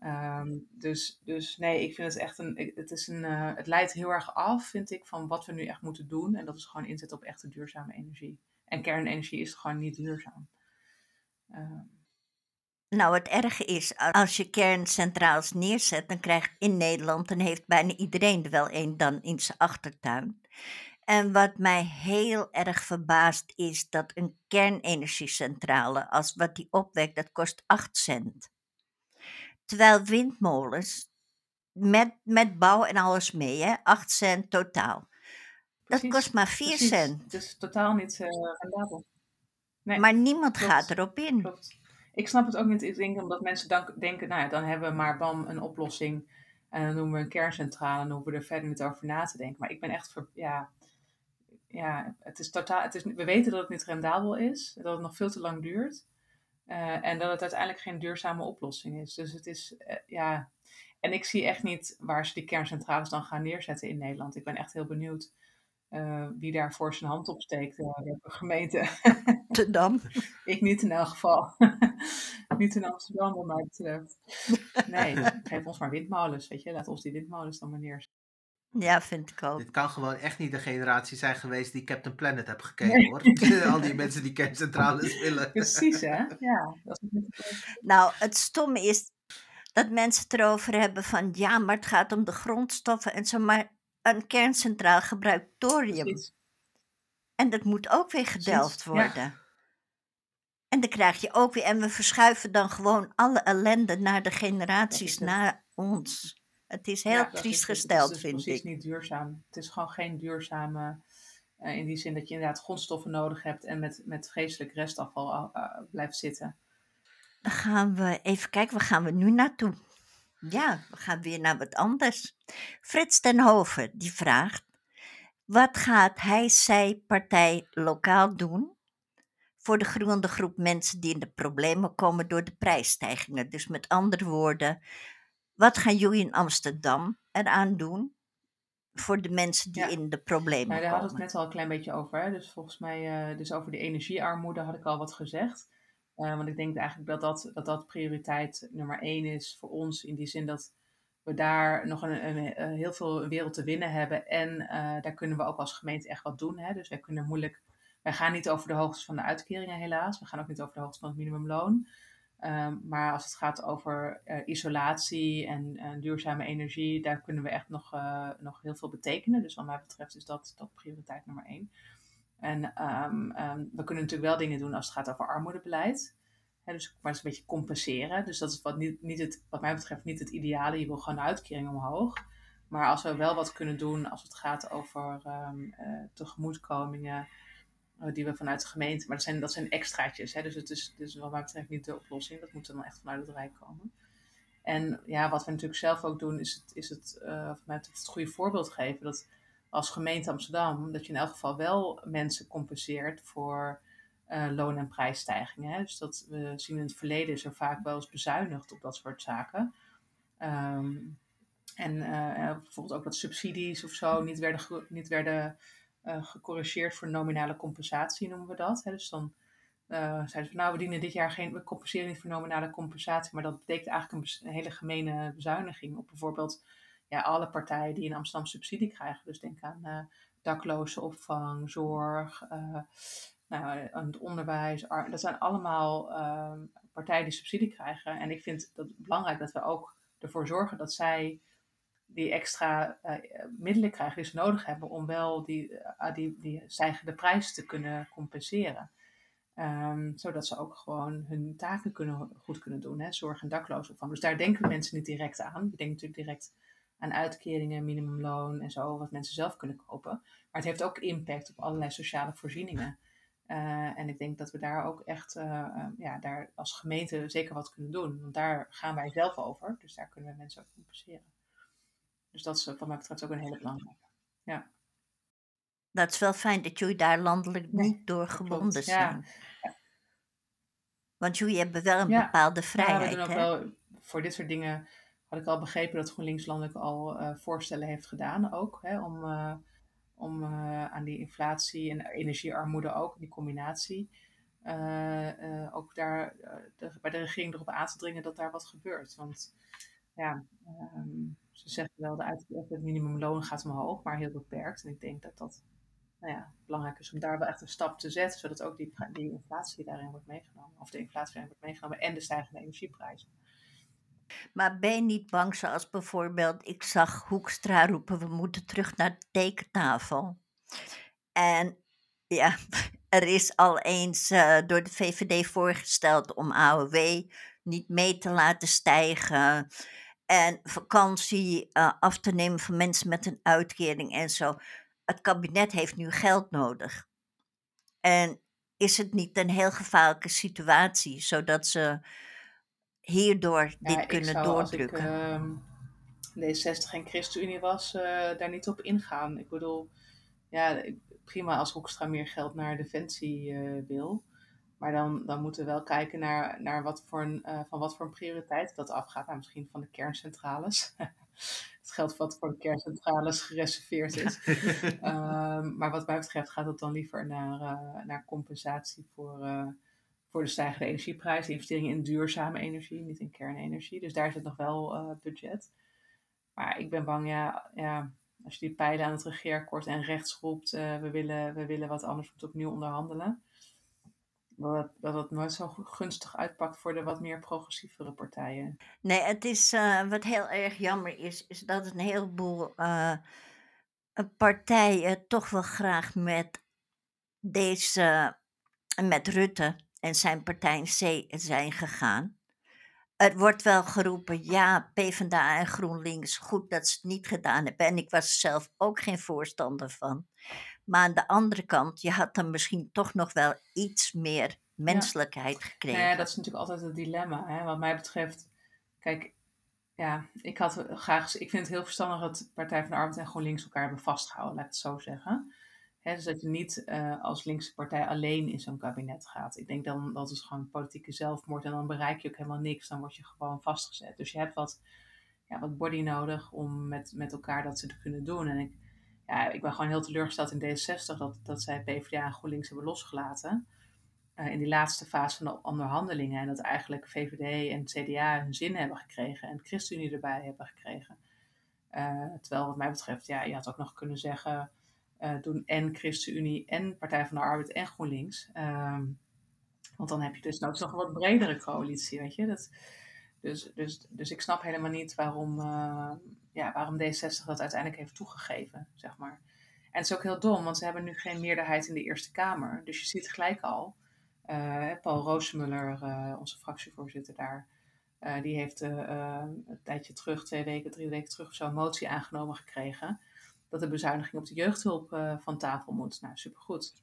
Um, dus, dus nee, ik vind het echt een, het is een, uh, het leidt heel erg af, vind ik, van wat we nu echt moeten doen. En dat is gewoon inzet op echte duurzame energie. En kernenergie is gewoon niet duurzaam. Um, Nou, het erge is, als je kerncentrales neerzet, dan krijgt in Nederland, dan heeft bijna iedereen er wel een dan in zijn achtertuin. En wat mij heel erg verbaast is dat een kernenergiecentrale, als wat die opwekt, dat kost 8 cent. Terwijl windmolens, met, met bouw en alles mee, hè, 8 cent totaal. Dat kost maar 4 precies. cent. Het is totaal niet eh rendabel. Nee, Maar niemand klopt. gaat erop in. klopt. Ik snap het ook niet. Ik denk omdat mensen dan denken, nou ja, dan hebben we maar bam een oplossing. En dan noemen we een kerncentrale en dan hoeven we er verder niet over na te denken. Maar ik ben echt, ver, ja, ja, het is totaal, het is, we weten dat het niet rendabel is, dat het nog veel te lang duurt. eh, en dat het uiteindelijk geen duurzame oplossing is. Dus het is, eh, ja. En ik zie echt niet waar ze die kerncentrales dan gaan neerzetten in Nederland. Ik ben echt heel benieuwd eh, wie daar voor zijn hand opsteekt. Uh, welke gemeente. Te Dam. ik niet in elk geval. niet in Amsterdam, wat mij betreft. Nee, geef ons maar windmolens, weet je. Laat ons die windmolens dan maar neerzetten. Ja, vind ik ook. Dit kan gewoon echt niet de generatie zijn geweest die Captain Planet heb gekeken nee. hoor. Al die mensen die kerncentrales willen. Precies hè, ja. Dat is nou, het stomme is dat mensen het erover hebben van ja, maar het gaat om de grondstoffen en zo. Maar een kerncentraal gebruikt thorium. Precies. En dat moet ook weer gedelft worden. Ja. En dan krijg je ook weer, en we verschuiven dan gewoon alle ellende naar de generaties na ons. Het is heel ja, triest is, gesteld, het is, vind ik. Het is niet duurzaam. Het is gewoon geen duurzame, uh, in die zin dat je inderdaad grondstoffen nodig hebt en met, met vreselijk restafval uh, blijft zitten. Dan gaan we even kijken, waar gaan we nu naartoe? Ja, we gaan weer naar wat anders. Frits ten Hoven, die vraagt, wat gaat hij, zij, partij lokaal doen voor de groeiende groep mensen die in de problemen komen door de prijsstijgingen? Dus met andere woorden, wat gaan jullie in Amsterdam eraan doen voor de mensen die ja. in de problemen nou, daar komen? hadden we het net al een klein beetje over. Hè? Dus volgens mij, uh, dus over de energiearmoede had ik al wat gezegd. Uh, want ik denk eigenlijk dat dat, dat dat prioriteit nummer één is voor ons. In die zin dat we daar nog een, een, een heel veel wereld te winnen hebben. En uh, daar kunnen we ook als gemeente echt wat doen. Hè? Dus wij kunnen moeilijk. Wij gaan niet over de hoogte van de uitkeringen, helaas. We gaan ook niet over de hoogte van het minimumloon. Um, maar als het gaat over isolatie en, duurzame energie, daar kunnen we echt nog, nog heel veel betekenen. Dus wat mij betreft is dat, dat prioriteit nummer één. En um, um, we kunnen natuurlijk wel dingen doen als het gaat over armoedebeleid. Dus, maar is een beetje compenseren. Dus dat is wat, niet, niet het, wat mij betreft niet het ideale. Je wil gewoon de uitkering omhoog. Maar als we wel wat kunnen doen als het gaat over um, uh, tegemoetkomingen uh, die we vanuit de gemeente... Maar dat zijn, dat zijn extraatjes. Dus het is dus wat mij betreft niet de oplossing. Dat moet dan echt vanuit het Rijk komen. En ja, wat we natuurlijk zelf ook doen is het, is het, uh, het goede voorbeeld geven... dat als gemeente Amsterdam, dat je in elk geval wel mensen compenseert voor uh, loon- en prijsstijgingen. Hè? Dus dat we zien in het verleden is er vaak wel eens bezuinigd op dat soort zaken. Um, en uh, bijvoorbeeld ook dat subsidies of zo niet werden, niet werden gecorrigeerd voor nominale compensatie, noemen we dat. Hè? Dus dan zeiden ze, nou we dienen dit jaar geen, we compenseren niet voor nominale compensatie, maar dat betekent eigenlijk een, een hele gemene bezuiniging op bijvoorbeeld ja, alle partijen die in Amsterdam subsidie krijgen. Dus denk aan uh, dakloze opvang, zorg, uh, nou, het onderwijs. Dat zijn allemaal uh, partijen die subsidie krijgen. En ik vind het belangrijk dat we ook ervoor zorgen dat zij die extra uh, middelen krijgen die ze nodig hebben om wel die, uh, die, die stijgende prijs te kunnen compenseren. Um, zodat ze ook gewoon hun taken kunnen, goed kunnen doen, hè? zorg en daklozenopvang. Dus daar denken mensen niet direct aan. Je denkt natuurlijk direct aan uitkeringen, minimumloon en zo, wat mensen zelf kunnen kopen. Maar het heeft ook impact op allerlei sociale voorzieningen. Uh, en ik denk dat we daar ook echt, uh, uh, ja, daar als gemeente zeker wat kunnen doen. Want daar gaan wij zelf over, dus daar kunnen we mensen ook compenseren. Dus dat is wat mij betreft ook een hele belangrijke. Ja. Dat is wel fijn dat jullie daar landelijk nee, niet door gebonden zijn. Ja. Want jullie hebben wel een ja. bepaalde vrijheid. Ja, we doen ook hè? wel voor dit soort dingen had ik al begrepen dat GroenLinks landelijk al uh, voorstellen heeft gedaan ook. Hè, om uh, om uh, aan die inflatie en energiearmoede ook, die combinatie, ook daar bij de regering erop aan te dringen dat daar wat gebeurt. Want ja, um, ze zeggen wel, de het minimumloon gaat omhoog, maar heel beperkt. En ik denk dat dat nou ja, belangrijk is om daar wel echt een stap te zetten, zodat ook die, die inflatie daarin wordt meegenomen, of de inflatie daarin wordt meegenomen en de stijgende energieprijzen. Maar ben niet bang, zoals bijvoorbeeld, ik zag Hoekstra roepen, we moeten terug naar de tekentafel. En ja, er is al eens uh, door de VVD voorgesteld om AOW niet mee te laten stijgen. En vakantie uh, af te nemen van mensen met een uitkering en zo. Het kabinet heeft nu geld nodig. En is het niet een heel gevaarlijke situatie, zodat ze hierdoor dit ja, kunnen zou, doordrukken? Als ik uh, D60 en ChristenUnie was, uh, daar niet op ingaan. Ik bedoel, ja, prima als Hoekstra meer geld naar Defensie uh, wil. Maar dan, dan moeten we wel kijken naar, naar wat voor een, uh, van wat voor een prioriteit dat afgaat. Nou, misschien van de kerncentrales. het geld wat voor de kerncentrales gereserveerd is. um, maar wat mij betreft gaat het dan liever naar, uh, naar compensatie voor, uh, voor de stijgende energieprijs. Investeringen in duurzame energie, niet in kernenergie. Dus daar zit nog wel budget. Maar ik ben bang, ja, ja, als je die pijlen aan het regeerakkoord en rechts roept, we, willen, we willen wat anders, moet opnieuw onderhandelen dat dat het nooit zo gunstig uitpakt voor de wat meer progressievere partijen. Nee, het is uh, wat heel erg jammer is, is dat een heleboel partijen toch wel graag met deze, met Rutte en zijn partij C zijn gegaan. Er wordt wel geroepen, ja, PvdA en GroenLinks, goed dat ze het niet gedaan hebben. En ik was zelf ook geen voorstander van. Maar aan de andere kant, je had dan misschien toch nog wel iets meer menselijkheid ja. gekregen. Nou ja, dat is natuurlijk altijd het dilemma. Hè? Wat mij betreft, kijk, ja, ik had graag, ik vind het heel verstandig dat Partij van de Arbeid en GroenLinks elkaar hebben vastgehouden, laat ik het zo zeggen. Hè, dus dat je niet uh, als linkse partij alleen in zo'n kabinet gaat. Ik denk dan dat het gewoon politieke zelfmoord en dan bereik je ook helemaal niks. Dan word je gewoon vastgezet. Dus je hebt wat, ja, wat body nodig om met, met elkaar dat te kunnen doen. En ik, ja, ik ben gewoon heel teleurgesteld in D66 dat, dat zij PvdA en GroenLinks hebben losgelaten. Uh, in die laatste fase van de onderhandelingen. En dat eigenlijk VVD en CDA hun zin hebben gekregen en ChristenUnie erbij hebben gekregen. Uh, terwijl wat mij betreft, ja, je had ook nog kunnen zeggen, doen en ChristenUnie en Partij van de Arbeid en GroenLinks. Um, want dan heb je dus nog een wat bredere coalitie, weet je. Dat, dus, dus, dus ik snap helemaal niet waarom, ja, waarom D60 dat uiteindelijk heeft toegegeven, zeg maar. En het is ook heel dom, want ze hebben nu geen meerderheid in de Eerste Kamer. Dus je ziet gelijk al, uh, Paul Roosemuller, uh, onze fractievoorzitter daar, die heeft een tijdje terug, twee weken, drie weken terug, zo'n motie aangenomen gekregen. Dat de bezuiniging op de jeugdhulp van tafel moet. Nou, supergoed.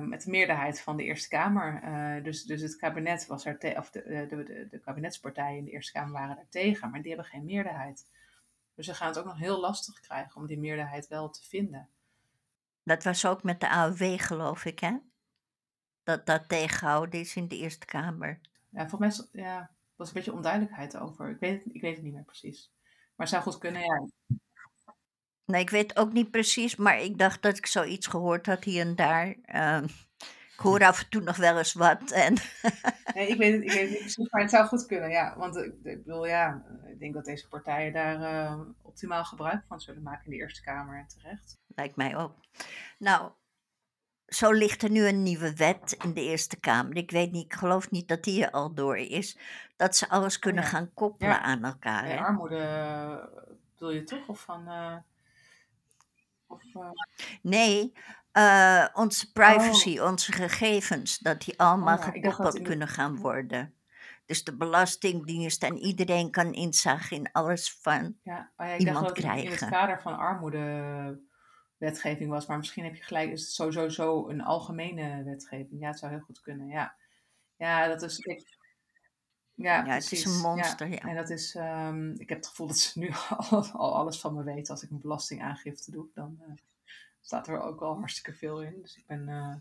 met de meerderheid van de Eerste Kamer. dus, dus het kabinet was er te- of de, de, de, de kabinetspartijen in de Eerste Kamer waren daar tegen, maar die hebben geen meerderheid. Dus ze gaan het ook nog heel lastig krijgen om die meerderheid wel te vinden. Dat was ook met de AOW, geloof ik, hè? Dat dat tegenhouden is in de Eerste Kamer. Ja, volgens mij ja, was een beetje onduidelijkheid over. Ik weet, het, ik weet het niet meer precies. Maar het zou goed kunnen, ja. Nee, ik weet ook niet precies, maar ik dacht dat ik zoiets gehoord had hier en daar. Uh, ik hoor af en toe nog wel eens wat. En nee, ik weet, het, ik weet het niet precies, maar het zou goed kunnen, ja. Want ik, ik bedoel, ja, ik denk dat deze partijen daar uh, optimaal gebruik van zullen maken in de Eerste Kamer en terecht. Lijkt mij ook. Nou, zo ligt er nu een nieuwe wet in de Eerste Kamer. Ik weet niet, ik geloof niet dat die er al door is. Dat ze alles kunnen ja. gaan koppelen Ja. aan elkaar. Hè? armoede uh, bedoel je toch? Of van... of, uh, Nee, eh, onze privacy, onze gegevens, dat die allemaal Oh ja, gekoppeld kunnen gaan worden. Dus de Belastingdienst en iedereen kan inzage in alles van. ja, oh ja, ik Iemand dacht dat het in, het kader van armoedewetgeving was. Maar misschien heb je gelijk, is het sowieso zo een algemene wetgeving. Ja, het zou heel goed kunnen, ja. Ja, dat is... Ik, ja, Ja, het is een monster, ja. En dat is, ehm, ik heb het gevoel dat ze nu al, al alles van me weten. Als ik een belastingaangifte doe, dan eh, staat er ook al hartstikke veel in. Dus ik ben, eh,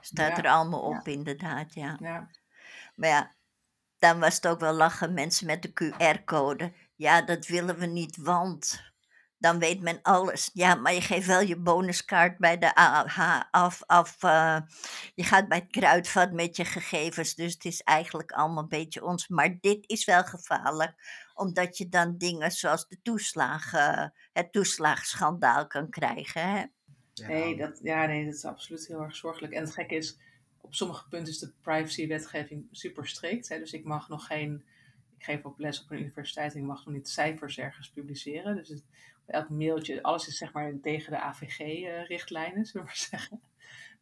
Staat Ja, er allemaal op, inderdaad, ja. ja, Maar ja, dan was het ook wel lachen, mensen met de QR-code. Ja, dat willen we niet, want dan weet men alles. Ja, maar je geeft wel je bonuskaart bij de AH af. af uh, je gaat bij het kruidvat met je gegevens. Dus het is eigenlijk allemaal een beetje ons. Maar dit is wel gevaarlijk, omdat je dan dingen zoals de toeslagen, het toeslagenschandaal kan krijgen. Hè? Nee, dat, ja, nee, dat is absoluut heel erg zorgelijk. En het gekke is, op sommige punten is de privacywetgeving super strikt. Hè? Dus ik mag nog geen ik geef op les op een universiteit en ik mag nog niet cijfers ergens publiceren. Dus het, elk mailtje, alles is zeg maar tegen de AVG-richtlijnen, zullen we maar zeggen.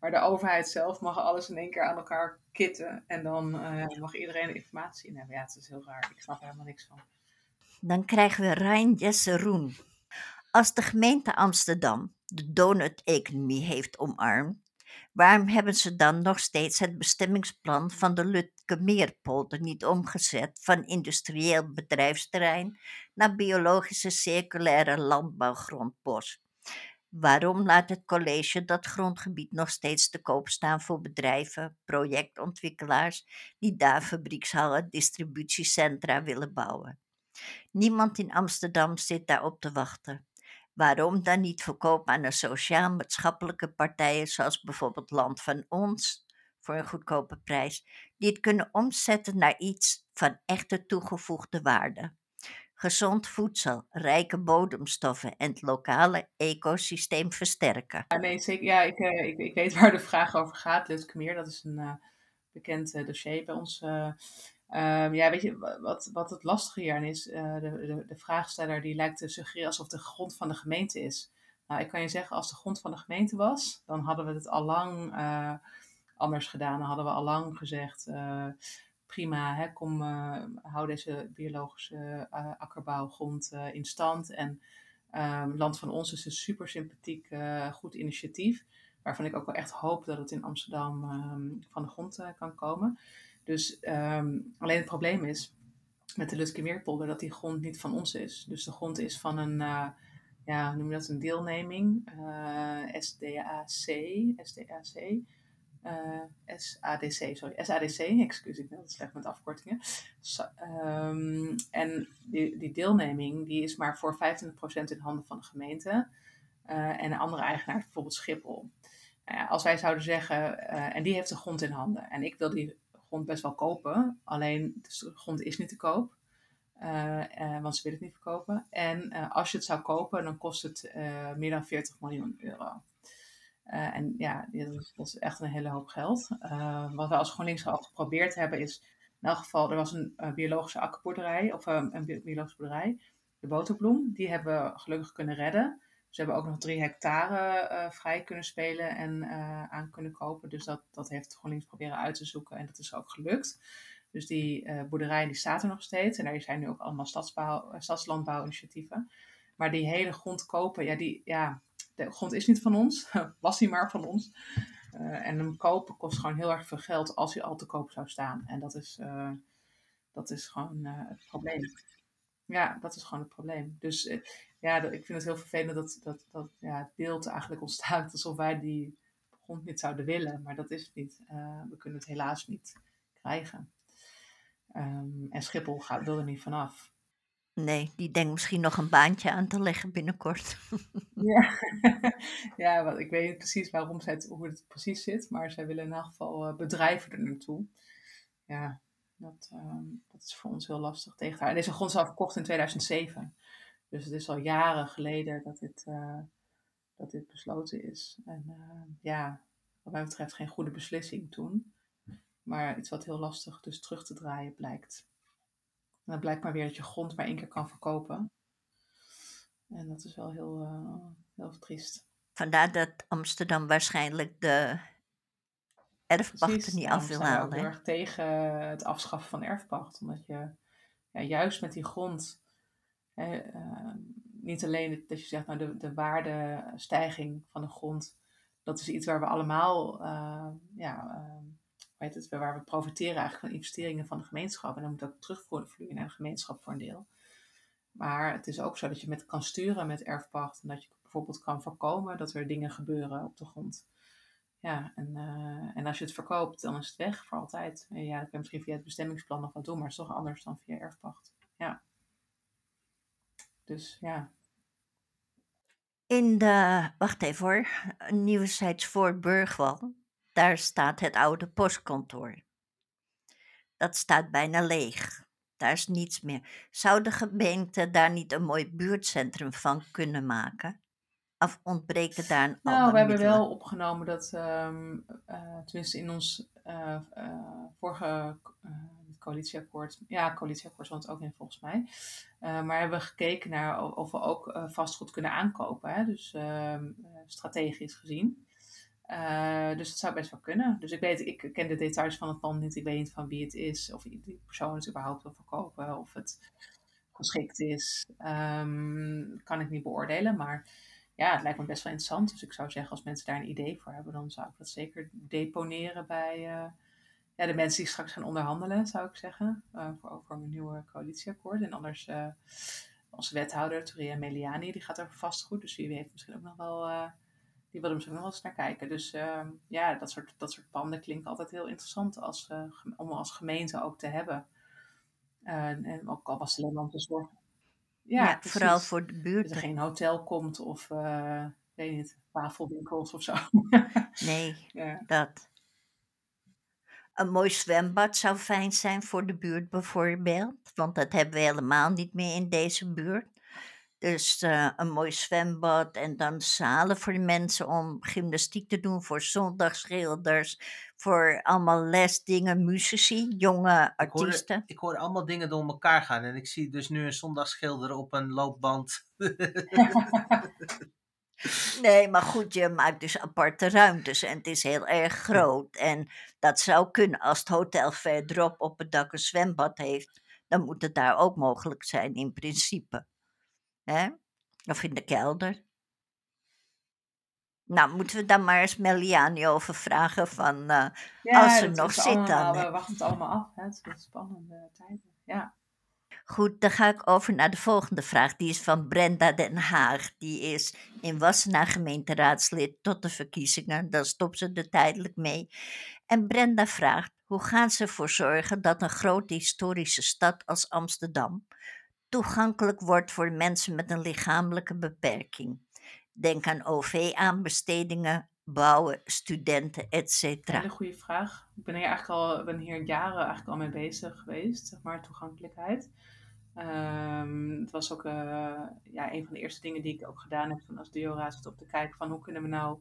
Maar de overheid zelf mag alles in één keer aan elkaar kitten. En dan uh, mag iedereen informatie in hebben. Ja, het is heel raar. Ik snap er helemaal niks van. Dan krijgen we Rijn Jesse Roen. Als de gemeente Amsterdam de donut-economie heeft omarmd, Waarom hebben ze dan nog steeds het bestemmingsplan van de Lutkemeerpolder niet omgezet van industrieel bedrijfsterrein naar biologische circulaire landbouwgrondbos? Waarom laat het college dat grondgebied nog steeds te koop staan voor bedrijven, projectontwikkelaars die daar fabriekshallen, distributiecentra willen bouwen? Niemand in Amsterdam zit daarop te wachten. Waarom dan niet verkopen aan de sociaal-maatschappelijke partijen, zoals bijvoorbeeld Land van Ons, voor een goedkope prijs, die het kunnen omzetten naar iets van echte toegevoegde waarde? Gezond voedsel, rijke bodemstoffen en het lokale ecosysteem versterken. Ja, nee. Ja, ik, eh, ik, ik weet waar de vraag over gaat. Lutkemeer, dat is een uh, bekend uh, dossier bij ons. Um, ja, weet je, wat, wat het lastige hier aan is, de, de, de, vraagsteller die lijkt te suggereren alsof de grond van de gemeente is. Nou, ik kan je zeggen, als de grond van de gemeente was, dan hadden we het al lang anders gedaan. Dan hadden we al lang gezegd, prima, hè, kom, hou deze biologische akkerbouwgrond in stand. En um, Land van Ons is een super sympathiek, goed initiatief, waarvan ik ook wel echt hoop dat het in Amsterdam um, van de grond kan komen. Dus um, alleen het probleem is met de Lutkemeerpolder dat die grond niet van ons is. Dus de grond is van een, ja, noem je dat, een deelneming, SDAC, SDAC, uh, SADC, sorry, SADC, excuus, ik ben altijd slecht met afkortingen. Um, en die, die deelneming die is maar voor 25% in handen van de gemeente uh, en een andere eigenaar, bijvoorbeeld Schiphol. Nou als wij zouden zeggen, uh, en die heeft de grond in handen en ik wil die grond best wel kopen. Alleen de grond is niet te koop. Want ze willen het niet verkopen. En als je het zou kopen, dan kost het meer dan 40 miljoen euro. En ja, dat is, dat is, echt een hele hoop geld. wat we als GroenLinks al geprobeerd hebben is, in elk geval, er was een biologische akkerboerderij, of een biologische boerderij, de boterbloem. Die hebben we gelukkig kunnen redden. Ze hebben ook nog drie hectare vrij kunnen spelen en aan kunnen kopen. Dus dat, dat heeft GroenLinks proberen uit te zoeken en dat is ook gelukt. Dus die boerderij die staat er nog steeds. En daar zijn nu ook allemaal stadslandbouwinitiatieven. Maar die hele grond kopen, ja, die, ja, de grond is niet van ons. Was die maar van ons. en hem kopen kost gewoon heel erg veel geld als hij al te koop zou staan. En dat is, dat is gewoon het probleem. Ja, dat is gewoon het probleem. Dus eh, ja, ik vind het heel vervelend dat, dat, dat ja, het beeld eigenlijk ontstaat alsof wij die grond niet zouden willen. Maar dat is het niet. We kunnen het helaas niet krijgen. Um, en Schiphol gaat, wil er niet vanaf. Nee, die denkt misschien nog een baantje aan te leggen binnenkort. ja, ja wat, ik weet niet precies waarom zij het, hoe het precies zit. Maar zij willen in elk geval uh, bedrijven er naartoe. Ja, dat, um, dat is voor ons heel lastig tegen te houden. Deze grond is al verkocht in 2007. Dus het is al jaren geleden dat dit, uh, dat dit besloten is. En uh, ja, wat mij betreft geen goede beslissing toen. Maar iets wat heel lastig dus terug te draaien blijkt. En dan blijkt maar weer dat je grond maar één keer kan verkopen. En dat is wel heel, uh, heel triest. Vandaar dat Amsterdam waarschijnlijk de erfpachten niet af wil halen. Ik ben heel erg tegen het afschaffen van erfpacht. Omdat je ja, juist met die grond, hè, uh, niet alleen dat je zegt, nou, de, de waardestijging van de grond, dat is iets waar we allemaal, uh, ja, weet het, waar we profiteren eigenlijk van investeringen van de gemeenschap. En dan moet ook terugvloeien naar de gemeenschap voor een deel. Maar het is ook zo dat je met kan sturen met erfpacht en dat je bijvoorbeeld kan voorkomen dat er dingen gebeuren op de grond. Ja, en, uh, en als je het verkoopt, dan is het weg voor altijd. En ja, dan kun je misschien via het bestemmingsplan nog wat doen, maar het is toch anders dan via erfpacht. Ja. Dus ja. In de, wacht even hoor, Nieuwezijds voor Burgwal, daar staat het oude postkantoor. Dat staat bijna leeg. Daar is niets meer. Zou de gemeente daar niet een mooi buurtcentrum van kunnen maken? Of ontbreken daar een Nou, we hebben wel opgenomen dat, um, uh, tenminste in ons uh, uh, vorige coalitieakkoord, ja, coalitieakkoord stond ook in volgens mij. maar hebben we gekeken naar of we ook vastgoed kunnen aankopen, hè? dus ehm, strategisch gezien. Dus dat zou best wel kunnen. Dus ik weet, ik ken de details van het pand niet. Ik weet niet van wie het is, of die persoon het überhaupt wil verkopen, of het geschikt is. Um, kan ik niet beoordelen, maar ja, het lijkt me best wel interessant. Dus ik zou zeggen, als mensen daar een idee voor hebben, dan zou ik dat zeker deponeren bij uh, ja, de mensen die straks gaan onderhandelen, zou ik zeggen, uh, voor, over een nieuwe coalitieakkoord. En anders onze wethouder, Toria Meliani, die gaat over vastgoed. Dus wie weet misschien ook nog wel, die wil er misschien nog eens naar kijken. Dus ehm, ja, dat soort, dat soort panden klinkt altijd heel interessant als, om als gemeente ook te hebben. en ook al was het alleen om te zorgen ja, vooral voor de buurt. Dat er geen hotel komt of, uh, weet niet, wafelwinkels of zo. nee, ja. dat. Een mooi zwembad zou fijn zijn voor de buurt bijvoorbeeld, want dat hebben we helemaal niet meer in deze buurt. Dus uh, een mooi zwembad en dan zalen voor de mensen om gymnastiek te doen, voor zondagschilders, voor allemaal lesdingen, muzici, jonge artiesten. Ik hoor, ik hoor allemaal dingen door elkaar gaan en ik zie dus nu een zondagschilder op een loopband. nee, maar goed, je maakt dus aparte ruimtes en het is heel erg groot. En dat zou kunnen als het hotel verderop op het dak een zwembad heeft, dan moet het daar ook mogelijk zijn in principe. Hè? Of in de kelder. Nou, moeten we dan maar eens Meliani over vragen van uh, als ze nog zit dan. We wachten het allemaal af. Hè? Het is spannende tijden. Ja. Goed, dan ga ik over naar de volgende vraag. Die is van Brenda Den Haag. Die is in Wassenaar gemeenteraadslid tot de verkiezingen. Dan stopt ze er tijdelijk mee. En Brenda vraagt, hoe gaan ze ervoor zorgen dat een grote historische stad als Amsterdam toegankelijk wordt voor mensen met een lichamelijke beperking. Denk aan OV-aanbestedingen, bouwen, studenten, etc. Hele goede vraag. Ik ben hier eigenlijk al, ben hier jaren eigenlijk al mee bezig geweest, zeg maar, toegankelijkheid. Um, het was ook uh, ja, een van de eerste dingen die ik ook gedaan heb toen als deelraad op te kijken van hoe kunnen we nou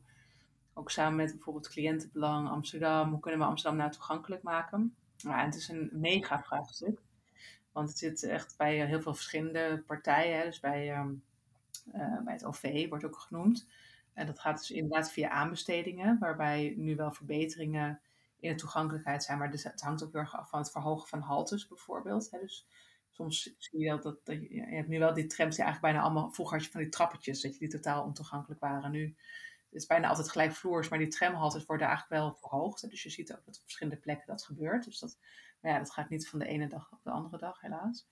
ook samen met bijvoorbeeld cliëntenbelang Amsterdam, hoe kunnen we Amsterdam nou toegankelijk maken? Nou, het is een mega vraagstuk. Want het zit echt bij eh, heel veel verschillende partijen. Dus bij, ehm, eh, bij het OV wordt ook genoemd. En dat gaat dus inderdaad via aanbestedingen, waarbij nu wel verbeteringen in de toegankelijkheid zijn. Maar dus het hangt ook heel erg af van het verhogen van haltes bijvoorbeeld. Dus soms zie je dat, dat je, je, hebt nu wel die trams die eigenlijk bijna allemaal, vroeger had je van die trappetjes, dat je die totaal ontoegankelijk waren. Nu is het bijna altijd gelijkvloers, maar die tramhaltes worden eigenlijk wel verhoogd. Dus je ziet ook dat op verschillende plekken dat gebeurt. Dus dat maar ja, dat gaat niet van de ene dag op de andere dag, helaas.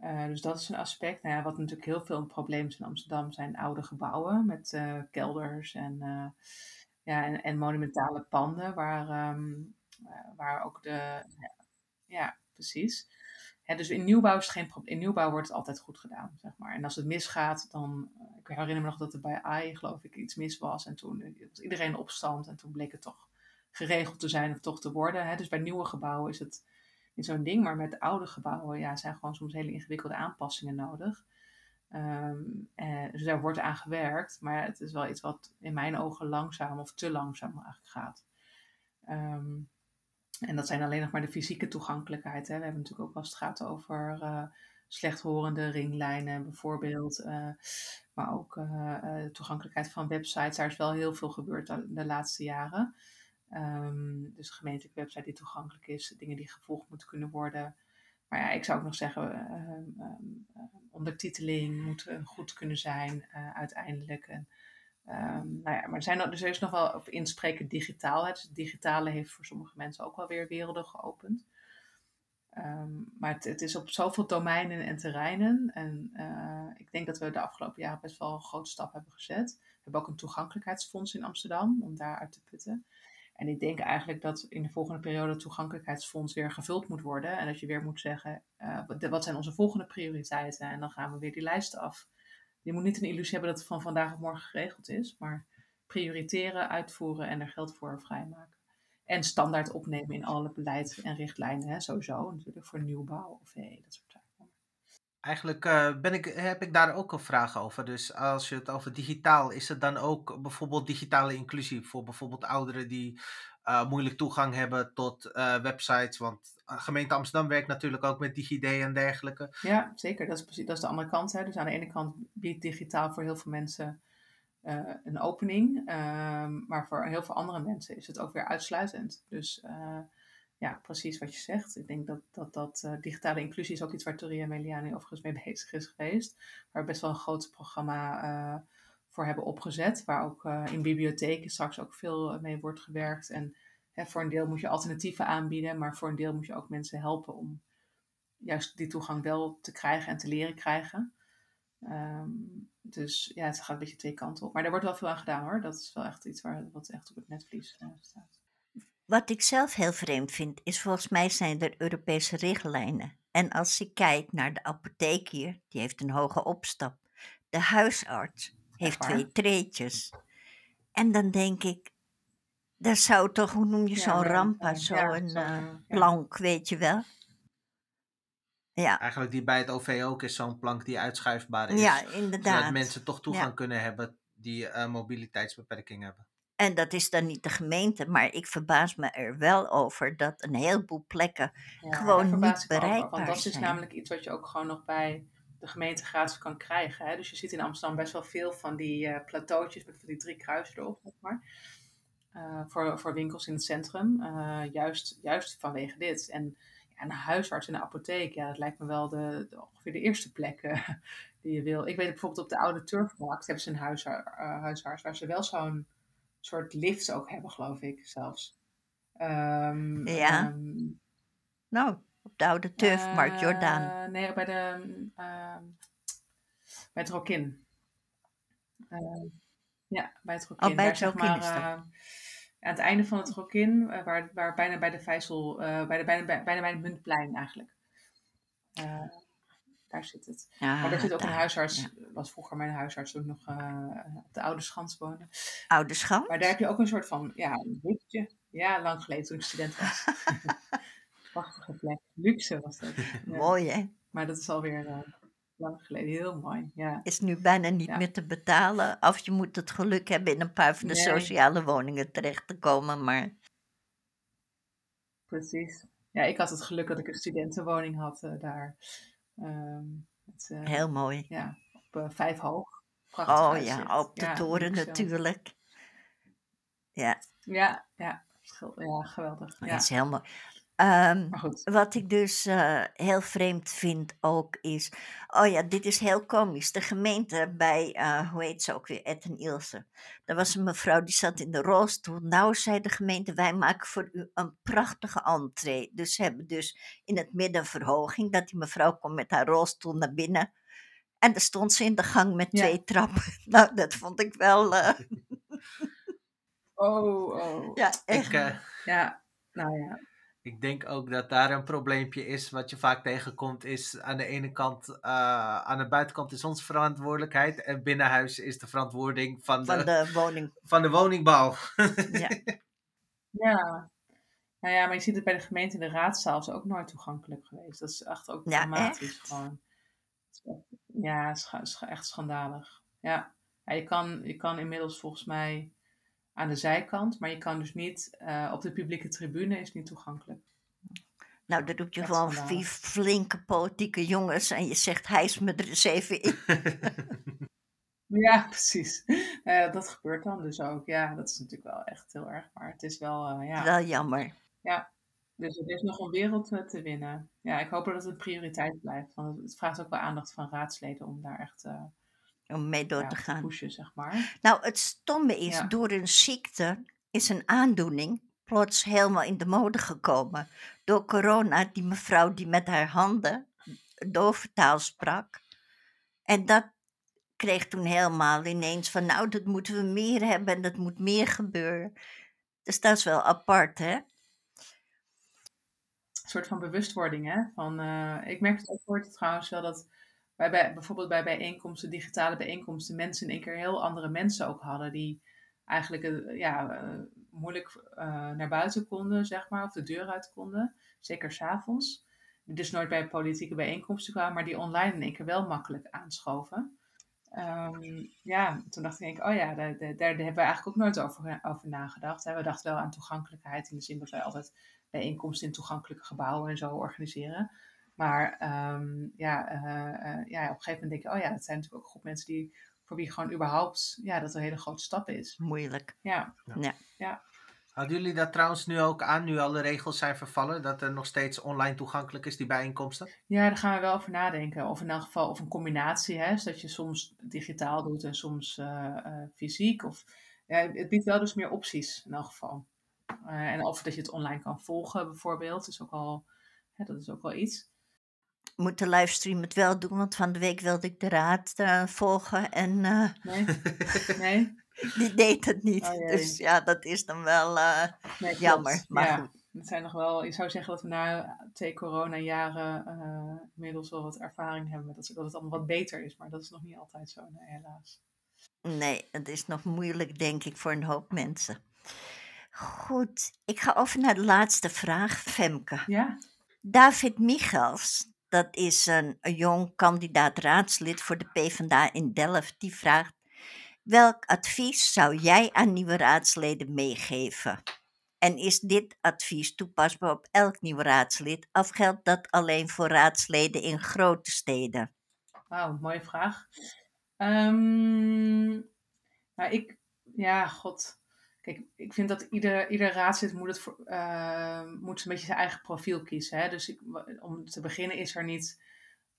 Uh, dus dat is een aspect. Nou ja, wat natuurlijk heel veel een probleem is in Amsterdam zijn oude gebouwen met uh, kelders en, uh, ja, en, en, monumentale panden, waar, um, waar ook de. Ja, ja precies. dus in nieuwbouw is geen. In nieuwbouw wordt het altijd goed gedaan, zeg maar. En als het misgaat, dan. Ik herinner me nog dat er bij AI, geloof ik, iets mis was. En toen was iedereen opstand en toen bleek het toch geregeld te zijn of toch te worden. Hè? Dus bij nieuwe gebouwen is het niet zo'n ding, maar met oude gebouwen ja, zijn gewoon soms hele ingewikkelde aanpassingen nodig. Um, dus daar wordt aan gewerkt, maar het is wel iets wat in mijn ogen langzaam of te langzaam eigenlijk gaat. Um, en dat zijn alleen nog maar de fysieke toegankelijkheid. Hè. We hebben natuurlijk ook als het gaat over uh, slechthorende ringlijnen bijvoorbeeld. Uh, maar ook toegankelijkheid van websites. Daar is wel heel veel gebeurd de laatste jaren. Um, dus een gemeentelijke website die toegankelijk is, dingen die gevolgd moeten kunnen worden. Maar ja, ik zou ook nog zeggen, uh, ondertiteling moet goed kunnen zijn uh, uiteindelijk. En, nou ja, maar er, zijn, dus er is nog wel op inspreken digitaal. Dus het digitale heeft voor sommige mensen ook wel weer werelden geopend. Maar het, is op zoveel domeinen en terreinen. En uh, ik denk dat we de afgelopen jaren best wel een grote stap hebben gezet. We hebben ook een toegankelijkheidsfonds in Amsterdam om daaruit te putten. En ik denk eigenlijk dat in de volgende periode het toegankelijkheidsfonds weer gevuld moet worden. En dat je weer moet zeggen, uh, wat zijn onze volgende prioriteiten? En dan gaan we weer die lijsten af. je moet niet een illusie hebben dat het van vandaag op morgen geregeld is, maar prioriteren, uitvoeren en er geld voor vrijmaken. En standaard opnemen in alle beleid en richtlijnen, hè, sowieso natuurlijk voor nieuwbouw of hey, dat soort. Eigenlijk uh, ben ik, heb ik daar ook een vraag over. Dus als je het over digitaal, is het dan ook bijvoorbeeld digitale inclusie voor bijvoorbeeld ouderen die uh, moeilijk toegang hebben tot uh, websites? Want gemeente Amsterdam werkt natuurlijk ook met DigiD en dergelijke. Ja, zeker. Dat is, precies, dat is de andere kant. Hè. Dus aan de ene kant biedt digitaal voor heel veel mensen een opening. Um, maar voor heel veel andere mensen is het ook weer uitsluitend. Dus ja, precies wat je zegt. Ik denk dat, dat, dat uh, digitale inclusie is ook iets waar Toria Meliani overigens mee bezig is geweest. Waar we best wel een groot programma voor hebben opgezet. Waar ook in bibliotheken straks ook veel mee wordt gewerkt. En hè, voor een deel moet je alternatieven aanbieden. Maar voor een deel moet je ook mensen helpen om juist die toegang wel te krijgen en te leren krijgen. Um, dus ja, het gaat een beetje twee kanten op. Maar er wordt wel veel aan gedaan hoor. Dat is wel echt iets waar, wat echt op het netvlies staat. Wat ik zelf heel vreemd vind, is volgens mij zijn er Europese richtlijnen. En als ik kijk naar de apotheek hier, die heeft een hoge opstap. De huisarts heeft twee treetjes. En dan denk ik, daar zou toch, hoe noem je zo'n rampa, zo'n zo uh, plank, weet je wel? Ja. Eigenlijk die bij het OV ook is zo'n plank die uitschuifbaar is. Ja, inderdaad. Zodat mensen toch toegang kunnen hebben die uh, mobiliteitsbeperking hebben. En dat is dan niet de gemeente, maar ik verbaas me er wel over dat een heleboel plekken ja, gewoon niet bereikbaar over, Want dat is namelijk iets wat je ook gewoon nog bij de gemeente gratis kan krijgen. Hè? Dus je ziet in Amsterdam best wel veel van die uh, plateautjes met van die drie kruisen erop, zeg maar. Uh, voor, voor winkels in het centrum. juist, juist vanwege dit. En een huisarts en een apotheek, ja, dat lijkt me wel de, de ongeveer de eerste plek die je wil. Ik weet bijvoorbeeld op de oude Turfmarkt hebben ze een huisar, huisarts waar ze wel zo'n soort lift ook hebben, geloof ik zelfs. Um, ja. Um, nou, op de oude Turfmarkt, uh, Jordaan. Nee, bij de ehm, bij het Rokin. ja, bij het Rokin. Oh, bij het Rokin aan het einde van het Rokin, uh, waar, waar bijna bij de Vijzel, uh, bij de, bijna, bijna bij het Muntplein eigenlijk. Uh, daar zit het. Maar daar zit ook daar, een huisarts, ja. was vroeger mijn huisarts toen nog op de Oude Schans woonde. Oude Schans? Maar daar heb je ook een soort van, ja, een hutje. Ja, lang geleden toen ik student was. Prachtige plek. Luxe was dat. Mooi hè? Maar dat is alweer lang geleden. Heel mooi, ja. Is nu bijna niet ja. meer te betalen. Of je moet het geluk hebben in een paar van de nee. sociale woningen terecht te komen, maar... Precies. Ja, ik had het geluk dat ik een studentenwoning had uh, daar. Um, het, uh, Heel mooi. Ja, op uh, vijf hoog. Prachtig oh ja, op de ja, toren natuurlijk. Ja. Ja, ja. Ja, geweldig. Ja. Dat is heel mooi. Um, wat ik dus uh, heel vreemd vind ook is. Oh ja, dit is heel komisch. De gemeente bij, uh, hoe heet ze ook weer, Ed en Ilse. Er was een mevrouw die zat in de rolstoel. Nou, zei de gemeente, wij maken voor u een prachtige entree. Dus ze hebben dus in het midden verhoging. Dat die mevrouw komt met haar rolstoel naar binnen. En dan stond ze in de gang met ja. twee trappen. Nou, dat vond ik wel. Uh... Oh, oh. Ja, echt. Ik, ja, nou ja. Ik denk ook dat daar een probleempje is. Wat je vaak tegenkomt is aan de ene kant, uh, aan de buitenkant is onze verantwoordelijkheid. En binnenhuis is de verantwoording van de, van de, woning. van de woningbouw. ja. ja. Nou ja, maar je ziet het bij de gemeente in de raadzaal is ook nooit toegankelijk geweest. Dat is echt ook dramatisch ja, gewoon. Ja, het is echt schandalig. Ja. ja, je, kan, je kan inmiddels volgens mij aan de zijkant, maar je kan dus niet uh, op de publieke tribune is niet toegankelijk. Nou, dan doe je gewoon vier flinke politieke jongens en je zegt hijs me er eens even in. ja, precies. Uh, dat gebeurt dan dus ook. Ja, dat is natuurlijk wel echt heel erg, maar het is wel, uh, ja. Wel jammer. Ja, dus er is nog een wereld te winnen. Ja, ik hoop dat het een prioriteit blijft, want het vraagt ook wel aandacht van raadsleden om daar echt om mee door ja, te gaan. Pushen, zeg maar. Nou, het stomme is, ja. door een ziekte is een aandoening plots helemaal in de mode gekomen. Door corona, die mevrouw die met haar handen dovertaal sprak. En dat kreeg toen helemaal ineens van, nou, dat moeten we meer hebben en dat moet meer gebeuren. Dus dat is wel apart, hè? Een soort van bewustwording, hè? Van, uh, ik merk het ook trouwens wel dat bij, bij, bijvoorbeeld bij bijeenkomsten, digitale bijeenkomsten, mensen in één keer heel andere mensen ook hadden die eigenlijk uh, ja, uh, moeilijk naar buiten konden, zeg maar, of de deur uit konden, zeker s'avonds. Dus nooit bij politieke bijeenkomsten kwamen, maar die online in één keer wel makkelijk aanschoven. Um, ja, toen dacht ik, oh ja, daar, daar, daar, hebben we eigenlijk ook nooit over, over nagedacht. We dachten wel aan toegankelijkheid in de zin dat wij altijd bijeenkomsten in toegankelijke gebouwen en zo organiseren. Maar um, ja, uh, uh, ja, op een gegeven moment denk je, oh ja, het zijn natuurlijk ook een groep mensen die, voor wie gewoon überhaupt, ja, dat een hele grote stap is. Moeilijk. Ja. ja. ja. Houden jullie dat trouwens nu ook aan, nu alle regels zijn vervallen, dat er nog steeds online toegankelijk is, die bijeenkomsten? Ja, daar gaan we wel over nadenken. Of in elk geval, of een combinatie, hè, dat je soms digitaal doet en soms uh, fysiek. Of, ja, het biedt wel dus meer opties in elk geval. en of dat je het online kan volgen bijvoorbeeld, is ook al, hè, dat is ook wel iets moet de livestream het wel doen, want van de week wilde ik de raad uh, volgen en uh, nee. nee. die deed het niet. Oh, dus ja, dat is dan wel uh, nee, jammer. Maar ja. goed. Het zijn nog wel, ik zou zeggen dat we na twee corona-jaren inmiddels wel wat ervaring hebben dat, dat het allemaal wat beter is, maar dat is nog niet altijd zo, nee, helaas. Nee, het is nog moeilijk, denk ik, voor een hoop mensen. Goed, ik ga over naar de laatste vraag, Femke. Ja. David Michels, dat is een, jong kandidaat raadslid voor de PvdA in Delft, die vraagt: Welk advies zou jij aan nieuwe raadsleden meegeven? En is dit advies toepasbaar op elk nieuw raadslid of geldt dat alleen voor raadsleden in grote steden? Wauw, mooie vraag. Um, ik, ja, god. Kijk, ik vind dat ieder, ieder raadslid moet, het uh, moet een beetje zijn eigen profiel kiezen. Hè? Dus ik, om te beginnen is er niet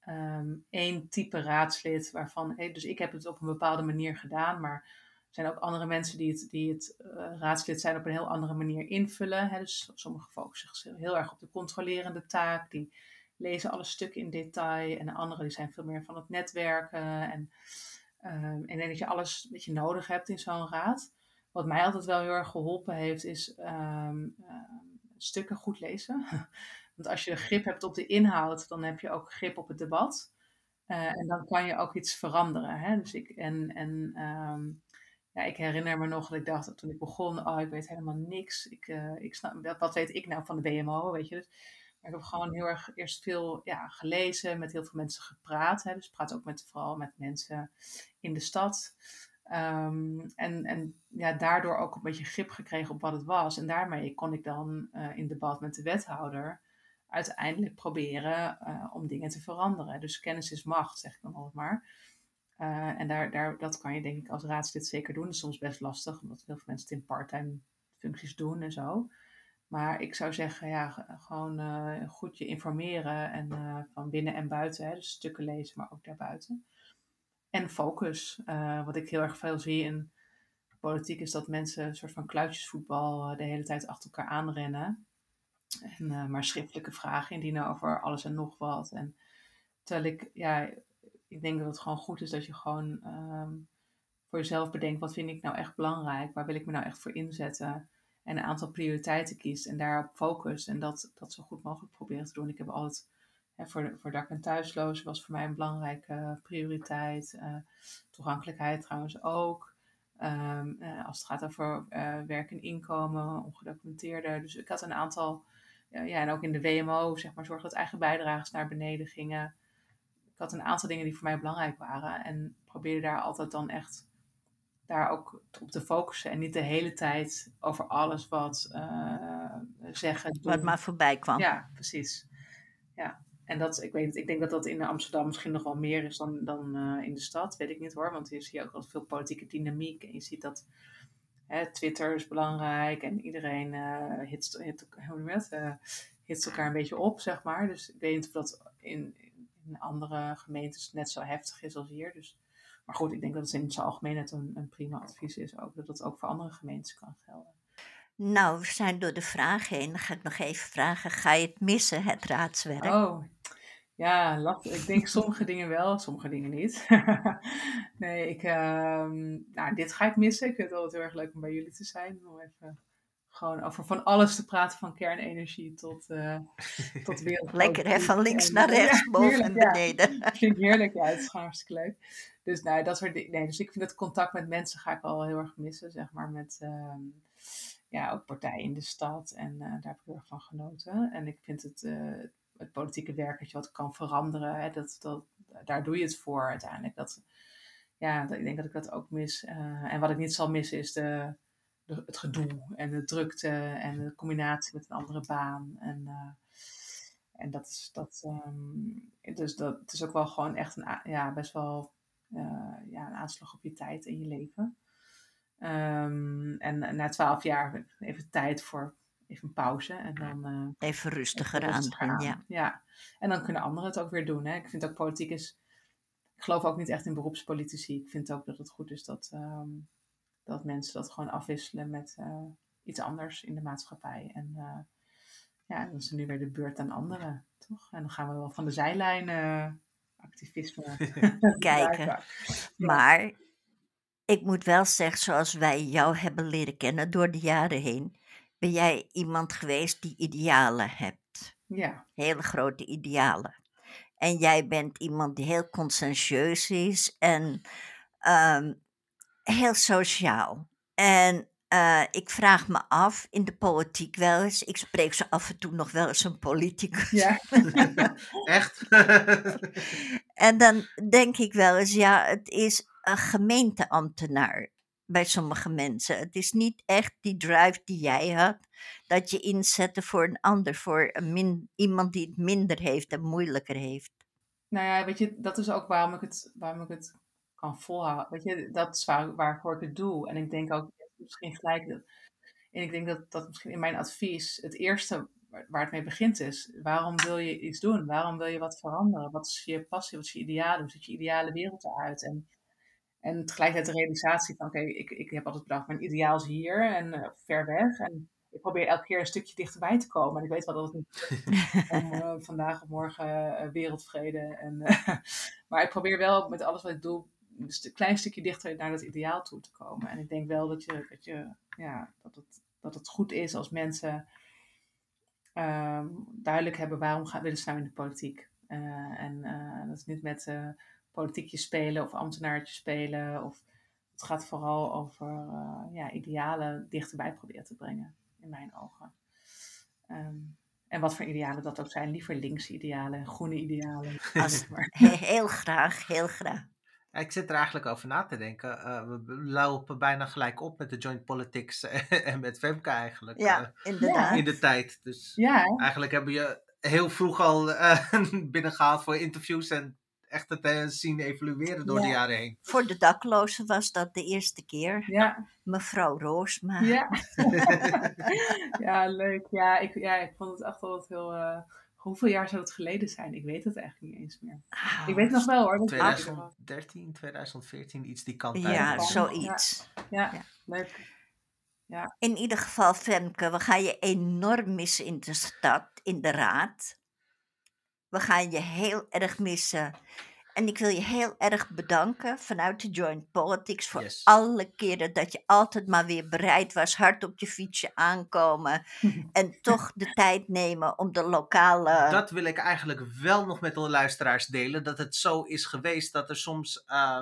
um, één type raadslid waarvan... Hey, dus ik heb het op een bepaalde manier gedaan, maar er zijn ook andere mensen die het, die het uh, raadslid zijn op een heel andere manier invullen. Hè? Dus sommigen focussen zich heel erg op de controlerende taak, die lezen alle stukken in detail. En anderen die zijn veel meer van het netwerken. En, en denk dat je alles wat je nodig hebt in zo'n raad wat mij altijd wel heel erg geholpen heeft, is um, stukken goed lezen. Want als je grip hebt op de inhoud, dan heb je ook grip op het debat. Uh, en dan kan je ook iets veranderen. Hè? Dus ik, en, en um, ja, ik herinner me nog dat ik dacht toen ik begon, oh, ik weet helemaal niks. Ik, uh, ik snap, wat weet ik nou van de BMO, weet je. Dus, maar ik heb gewoon heel erg eerst veel ja, gelezen, met heel veel mensen gepraat. Hè? Dus praat ook met, vooral met mensen in de stad. Um, en, en ja, daardoor ook een beetje grip gekregen op wat het was. En daarmee kon ik dan uh, in debat met de wethouder uiteindelijk proberen uh, om dingen te veranderen. Dus kennis is macht, zeg ik dan altijd maar. Uh, en daar, daar, dat kan je denk ik als raadslid zeker doen. Dat is soms best lastig, omdat heel veel mensen het in parttime functies doen en zo. Maar ik zou zeggen, ja, gewoon goed je informeren en van binnen en buiten. Hè, dus stukken lezen, maar ook daarbuiten. En focus. Uh, wat ik heel erg veel zie in politiek is dat mensen een soort van kluitjesvoetbal uh, de hele tijd achter elkaar aanrennen. En uh, maar schriftelijke vragen indienen over alles en nog wat. En terwijl ik, ja, ik denk dat het gewoon goed is dat je gewoon um, voor jezelf bedenkt: wat vind ik nou echt belangrijk? Waar wil ik me nou echt voor inzetten? En een aantal prioriteiten kiest en daarop focust. En dat, dat zo goed mogelijk proberen te doen. Ik heb altijd voor, voor dak- en thuislozen was voor mij een belangrijke prioriteit. Uh, toegankelijkheid trouwens ook. Um, uh, als het gaat over uh, werk en inkomen, ongedocumenteerde. Dus ik had een aantal, ja, en ook in de WMO, zeg maar, zorg dat eigen bijdragers naar beneden gingen. Ik had een aantal dingen die voor mij belangrijk waren. En probeerde daar altijd dan echt daar ook op te focussen. En niet de hele tijd over alles wat zeggen. Doen. Wat maar voorbij kwam. Ja, precies. Ja. En dat, ik, weet, ik denk dat dat in Amsterdam misschien nog wel meer is dan, dan uh, in de stad. Weet ik niet hoor. Want je ook wel veel politieke dynamiek. En je ziet dat hè, Twitter is belangrijk. En iedereen uh, hitst, hit, het, uh, hitst elkaar een beetje op, zeg maar. Dus ik weet niet of dat in, in andere gemeentes net zo heftig is als hier. Dus, maar goed, ik denk dat het in het algemeen net een, een prima advies is. Ook, dat het ook voor andere gemeentes kan gelden. Nou, we zijn door de vraag heen. Dan ga ik nog even vragen: ga je het missen, het raadswerk? Oh, ja, lastig. Ik denk sommige dingen wel, sommige dingen niet. nee, ik, uh, nou, dit ga ik missen. Ik vind het altijd heel erg leuk om bij jullie te zijn. Om even gewoon over van alles te praten, van kernenergie tot, uh, tot wereld. Lekker hè, van links naar rechts, boven en beneden. Ja. Vind ik heerlijk, ja, het is gewoon hartstikke leuk. Dus nou, dat soort dingen. Nee, dus ik vind het contact met mensen ga ik al heel erg missen, zeg maar, met uh, ja, ook partijen in de stad. En uh, daar heb ik heel erg van genoten. En ik vind het, het politieke werk dat wat kan veranderen, hè, dat, dat, daar doe je het voor uiteindelijk. Dat, ja, ik denk dat ik dat ook mis. en wat ik niet zal missen is de het gedoe en de drukte en de combinatie met een andere baan. En, uh, en dat is dat. Um, dus dat het is ook wel gewoon echt een, ja, best wel uh, ja, een aanslag op je tijd in je leven. Um, en na twaalf jaar even tijd voor even pauze. En dan, uh, even rustiger, even rustiger aan, Ja. ja. En dan kunnen anderen het ook weer doen. Hè. Ik vind ook politiek is. Ik geloof ook niet echt in beroepspolitici. Ik vind ook dat het goed is dat. Um, dat mensen dat gewoon afwisselen met uh, iets anders in de maatschappij. En uh, ja, dan is er nu weer de beurt aan anderen, toch? En dan gaan we wel van de zijlijn activisme kijken. Maar ik moet wel zeggen, zoals wij jou hebben leren kennen door de jaren heen, ben jij iemand geweest die idealen hebt. Ja. Hele grote idealen. En jij bent iemand die heel conscientieus is en um, heel sociaal. En uh, ik vraag me af, in de politiek wel eens, ik spreek ze af en toe nog wel eens een politicus. Ja, echt? en dan denk ik wel eens, ja, het is een gemeenteambtenaar bij sommige mensen. Het is niet echt die drive die jij had, dat je inzette voor een ander, voor een min, iemand die het minder heeft en moeilijker heeft. Nou ja, weet je, dat is ook waarom ik het, waarom ik het kan volhouden. Weet je, dat is waar, waarvoor ik het doe. En ik denk ook, misschien gelijk, dat, en ik denk dat dat misschien in mijn advies het eerste waar het mee begint is, waarom wil je iets doen? Waarom wil je wat veranderen? Wat is je passie? Wat is je ideaal? Hoe ziet je ideale wereld eruit? En, en tegelijkertijd de realisatie van, oké, ik, ik heb altijd bedacht, mijn ideaal is hier en uh, ver weg. En ik probeer elke keer een stukje dichterbij te komen. En ik weet wel dat het niet om uh, vandaag of morgen uh, wereldvrede. En, maar ik probeer wel met alles wat ik doe, een klein stukje dichter naar dat ideaal toe te komen. En ik denk wel dat, je, dat, je, ja, dat, het, dat het goed is als mensen um, duidelijk hebben waarom gaan, willen ze nou in de politiek. En dat is niet met politiekjes spelen of ambtenaartjes spelen. Of, het gaat vooral over ja, idealen dichterbij proberen te brengen, in mijn ogen. Um, en wat voor idealen dat ook zijn. Liever linkse idealen, groene idealen. heel graag, heel graag. Ik zit er eigenlijk over na te denken. Uh, we lopen bijna gelijk op met de joint politics en met Femke eigenlijk. Ja, uh, inderdaad. In de tijd. Dus ja. eigenlijk hebben je heel vroeg al uh, binnengehaald voor interviews en echt het zien evolueren door ja. de jaren heen. Voor de daklozen was dat de eerste keer. Ja. Mevrouw Roosma. Ja. ja, leuk. Ja ik, ja, ik vond het echt wel heel Hoeveel jaar zou het geleden zijn? Ik weet het eigenlijk niet eens meer. Oh, ik weet het nog wel hoor. 2013, 2014, iets die kant Ja, zoiets. Ja, ja, ja, leuk. Ja. In ieder geval, Femke, we gaan je enorm missen in de stad, in de raad. We gaan je heel erg missen en ik wil je heel erg bedanken vanuit de Joint Politics voor Yes. alle keren dat je altijd maar weer bereid was, hard op je fietsje aankomen en toch de tijd nemen om de lokale. Dat wil ik eigenlijk wel nog met de luisteraars delen. Dat het zo is geweest dat er soms, eh,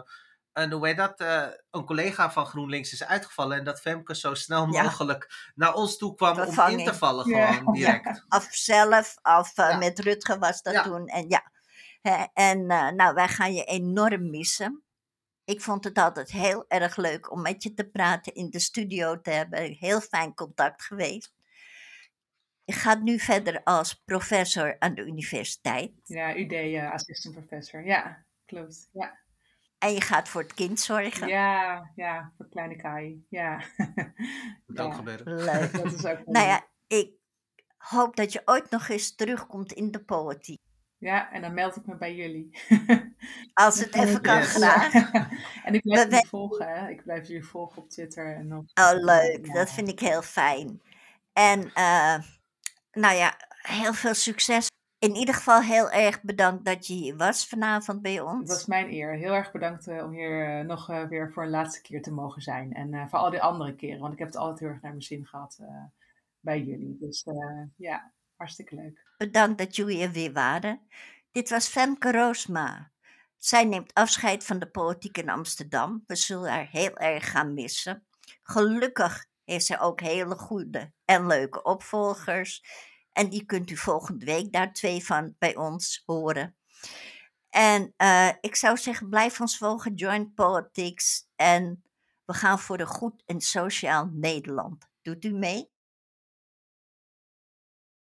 een, hoe heet dat, eh, een collega van GroenLinks is uitgevallen. En dat Femke zo snel Ja. mogelijk naar ons toe kwam om in te vallen Ja. gewoon direct. Of zelf, of eh, Ja. met Rutger was dat Ja. toen. En ja, Hè, en eh, nou, wij gaan je enorm missen. Ik vond het altijd heel erg leuk om met je te praten, in de studio te hebben. Heel fijn contact geweest. Je gaat nu verder als professor aan de universiteit. Ja, UD, uh, assistant professor. Ja, klopt. Ja, En je gaat voor het kind zorgen. ja, ja voor kleine Kai. Ja. Moet ook Ja, gebeuren. Leuk. dat is ook Nou leuk. ja, ik hoop dat je ooit nog eens terugkomt in de politiek. Ja, en dan meld ik me bij jullie. Als het even kan, Yes. graag. en ik blijf jullie volgen, hè. Ik blijf jullie volgen op Twitter en op... Oh, leuk. Ja. Dat vind ik heel fijn. En eh, nou ja, heel veel succes. In ieder geval heel erg bedankt dat je hier was vanavond bij Het ons. was mijn eer. Heel erg bedankt eh, om hier eh, nog eh, weer voor een laatste keer te mogen zijn. En voor al die andere keren, want ik heb het altijd heel erg naar mijn zin gehad. eh, bij jullie. Dus ja, hartstikke leuk. Bedankt dat jullie er weer waren. Dit was Femke Roosma. Zij neemt afscheid van de politiek in Amsterdam. We zullen haar heel erg gaan missen. Gelukkig heeft ze ook hele goede en leuke opvolgers. En die kunt u volgende week daar twee van bij ons horen. En uh, ik zou zeggen, blijf ons volgen, join politics. En we gaan voor een goed en sociaal Nederland. Doet u mee?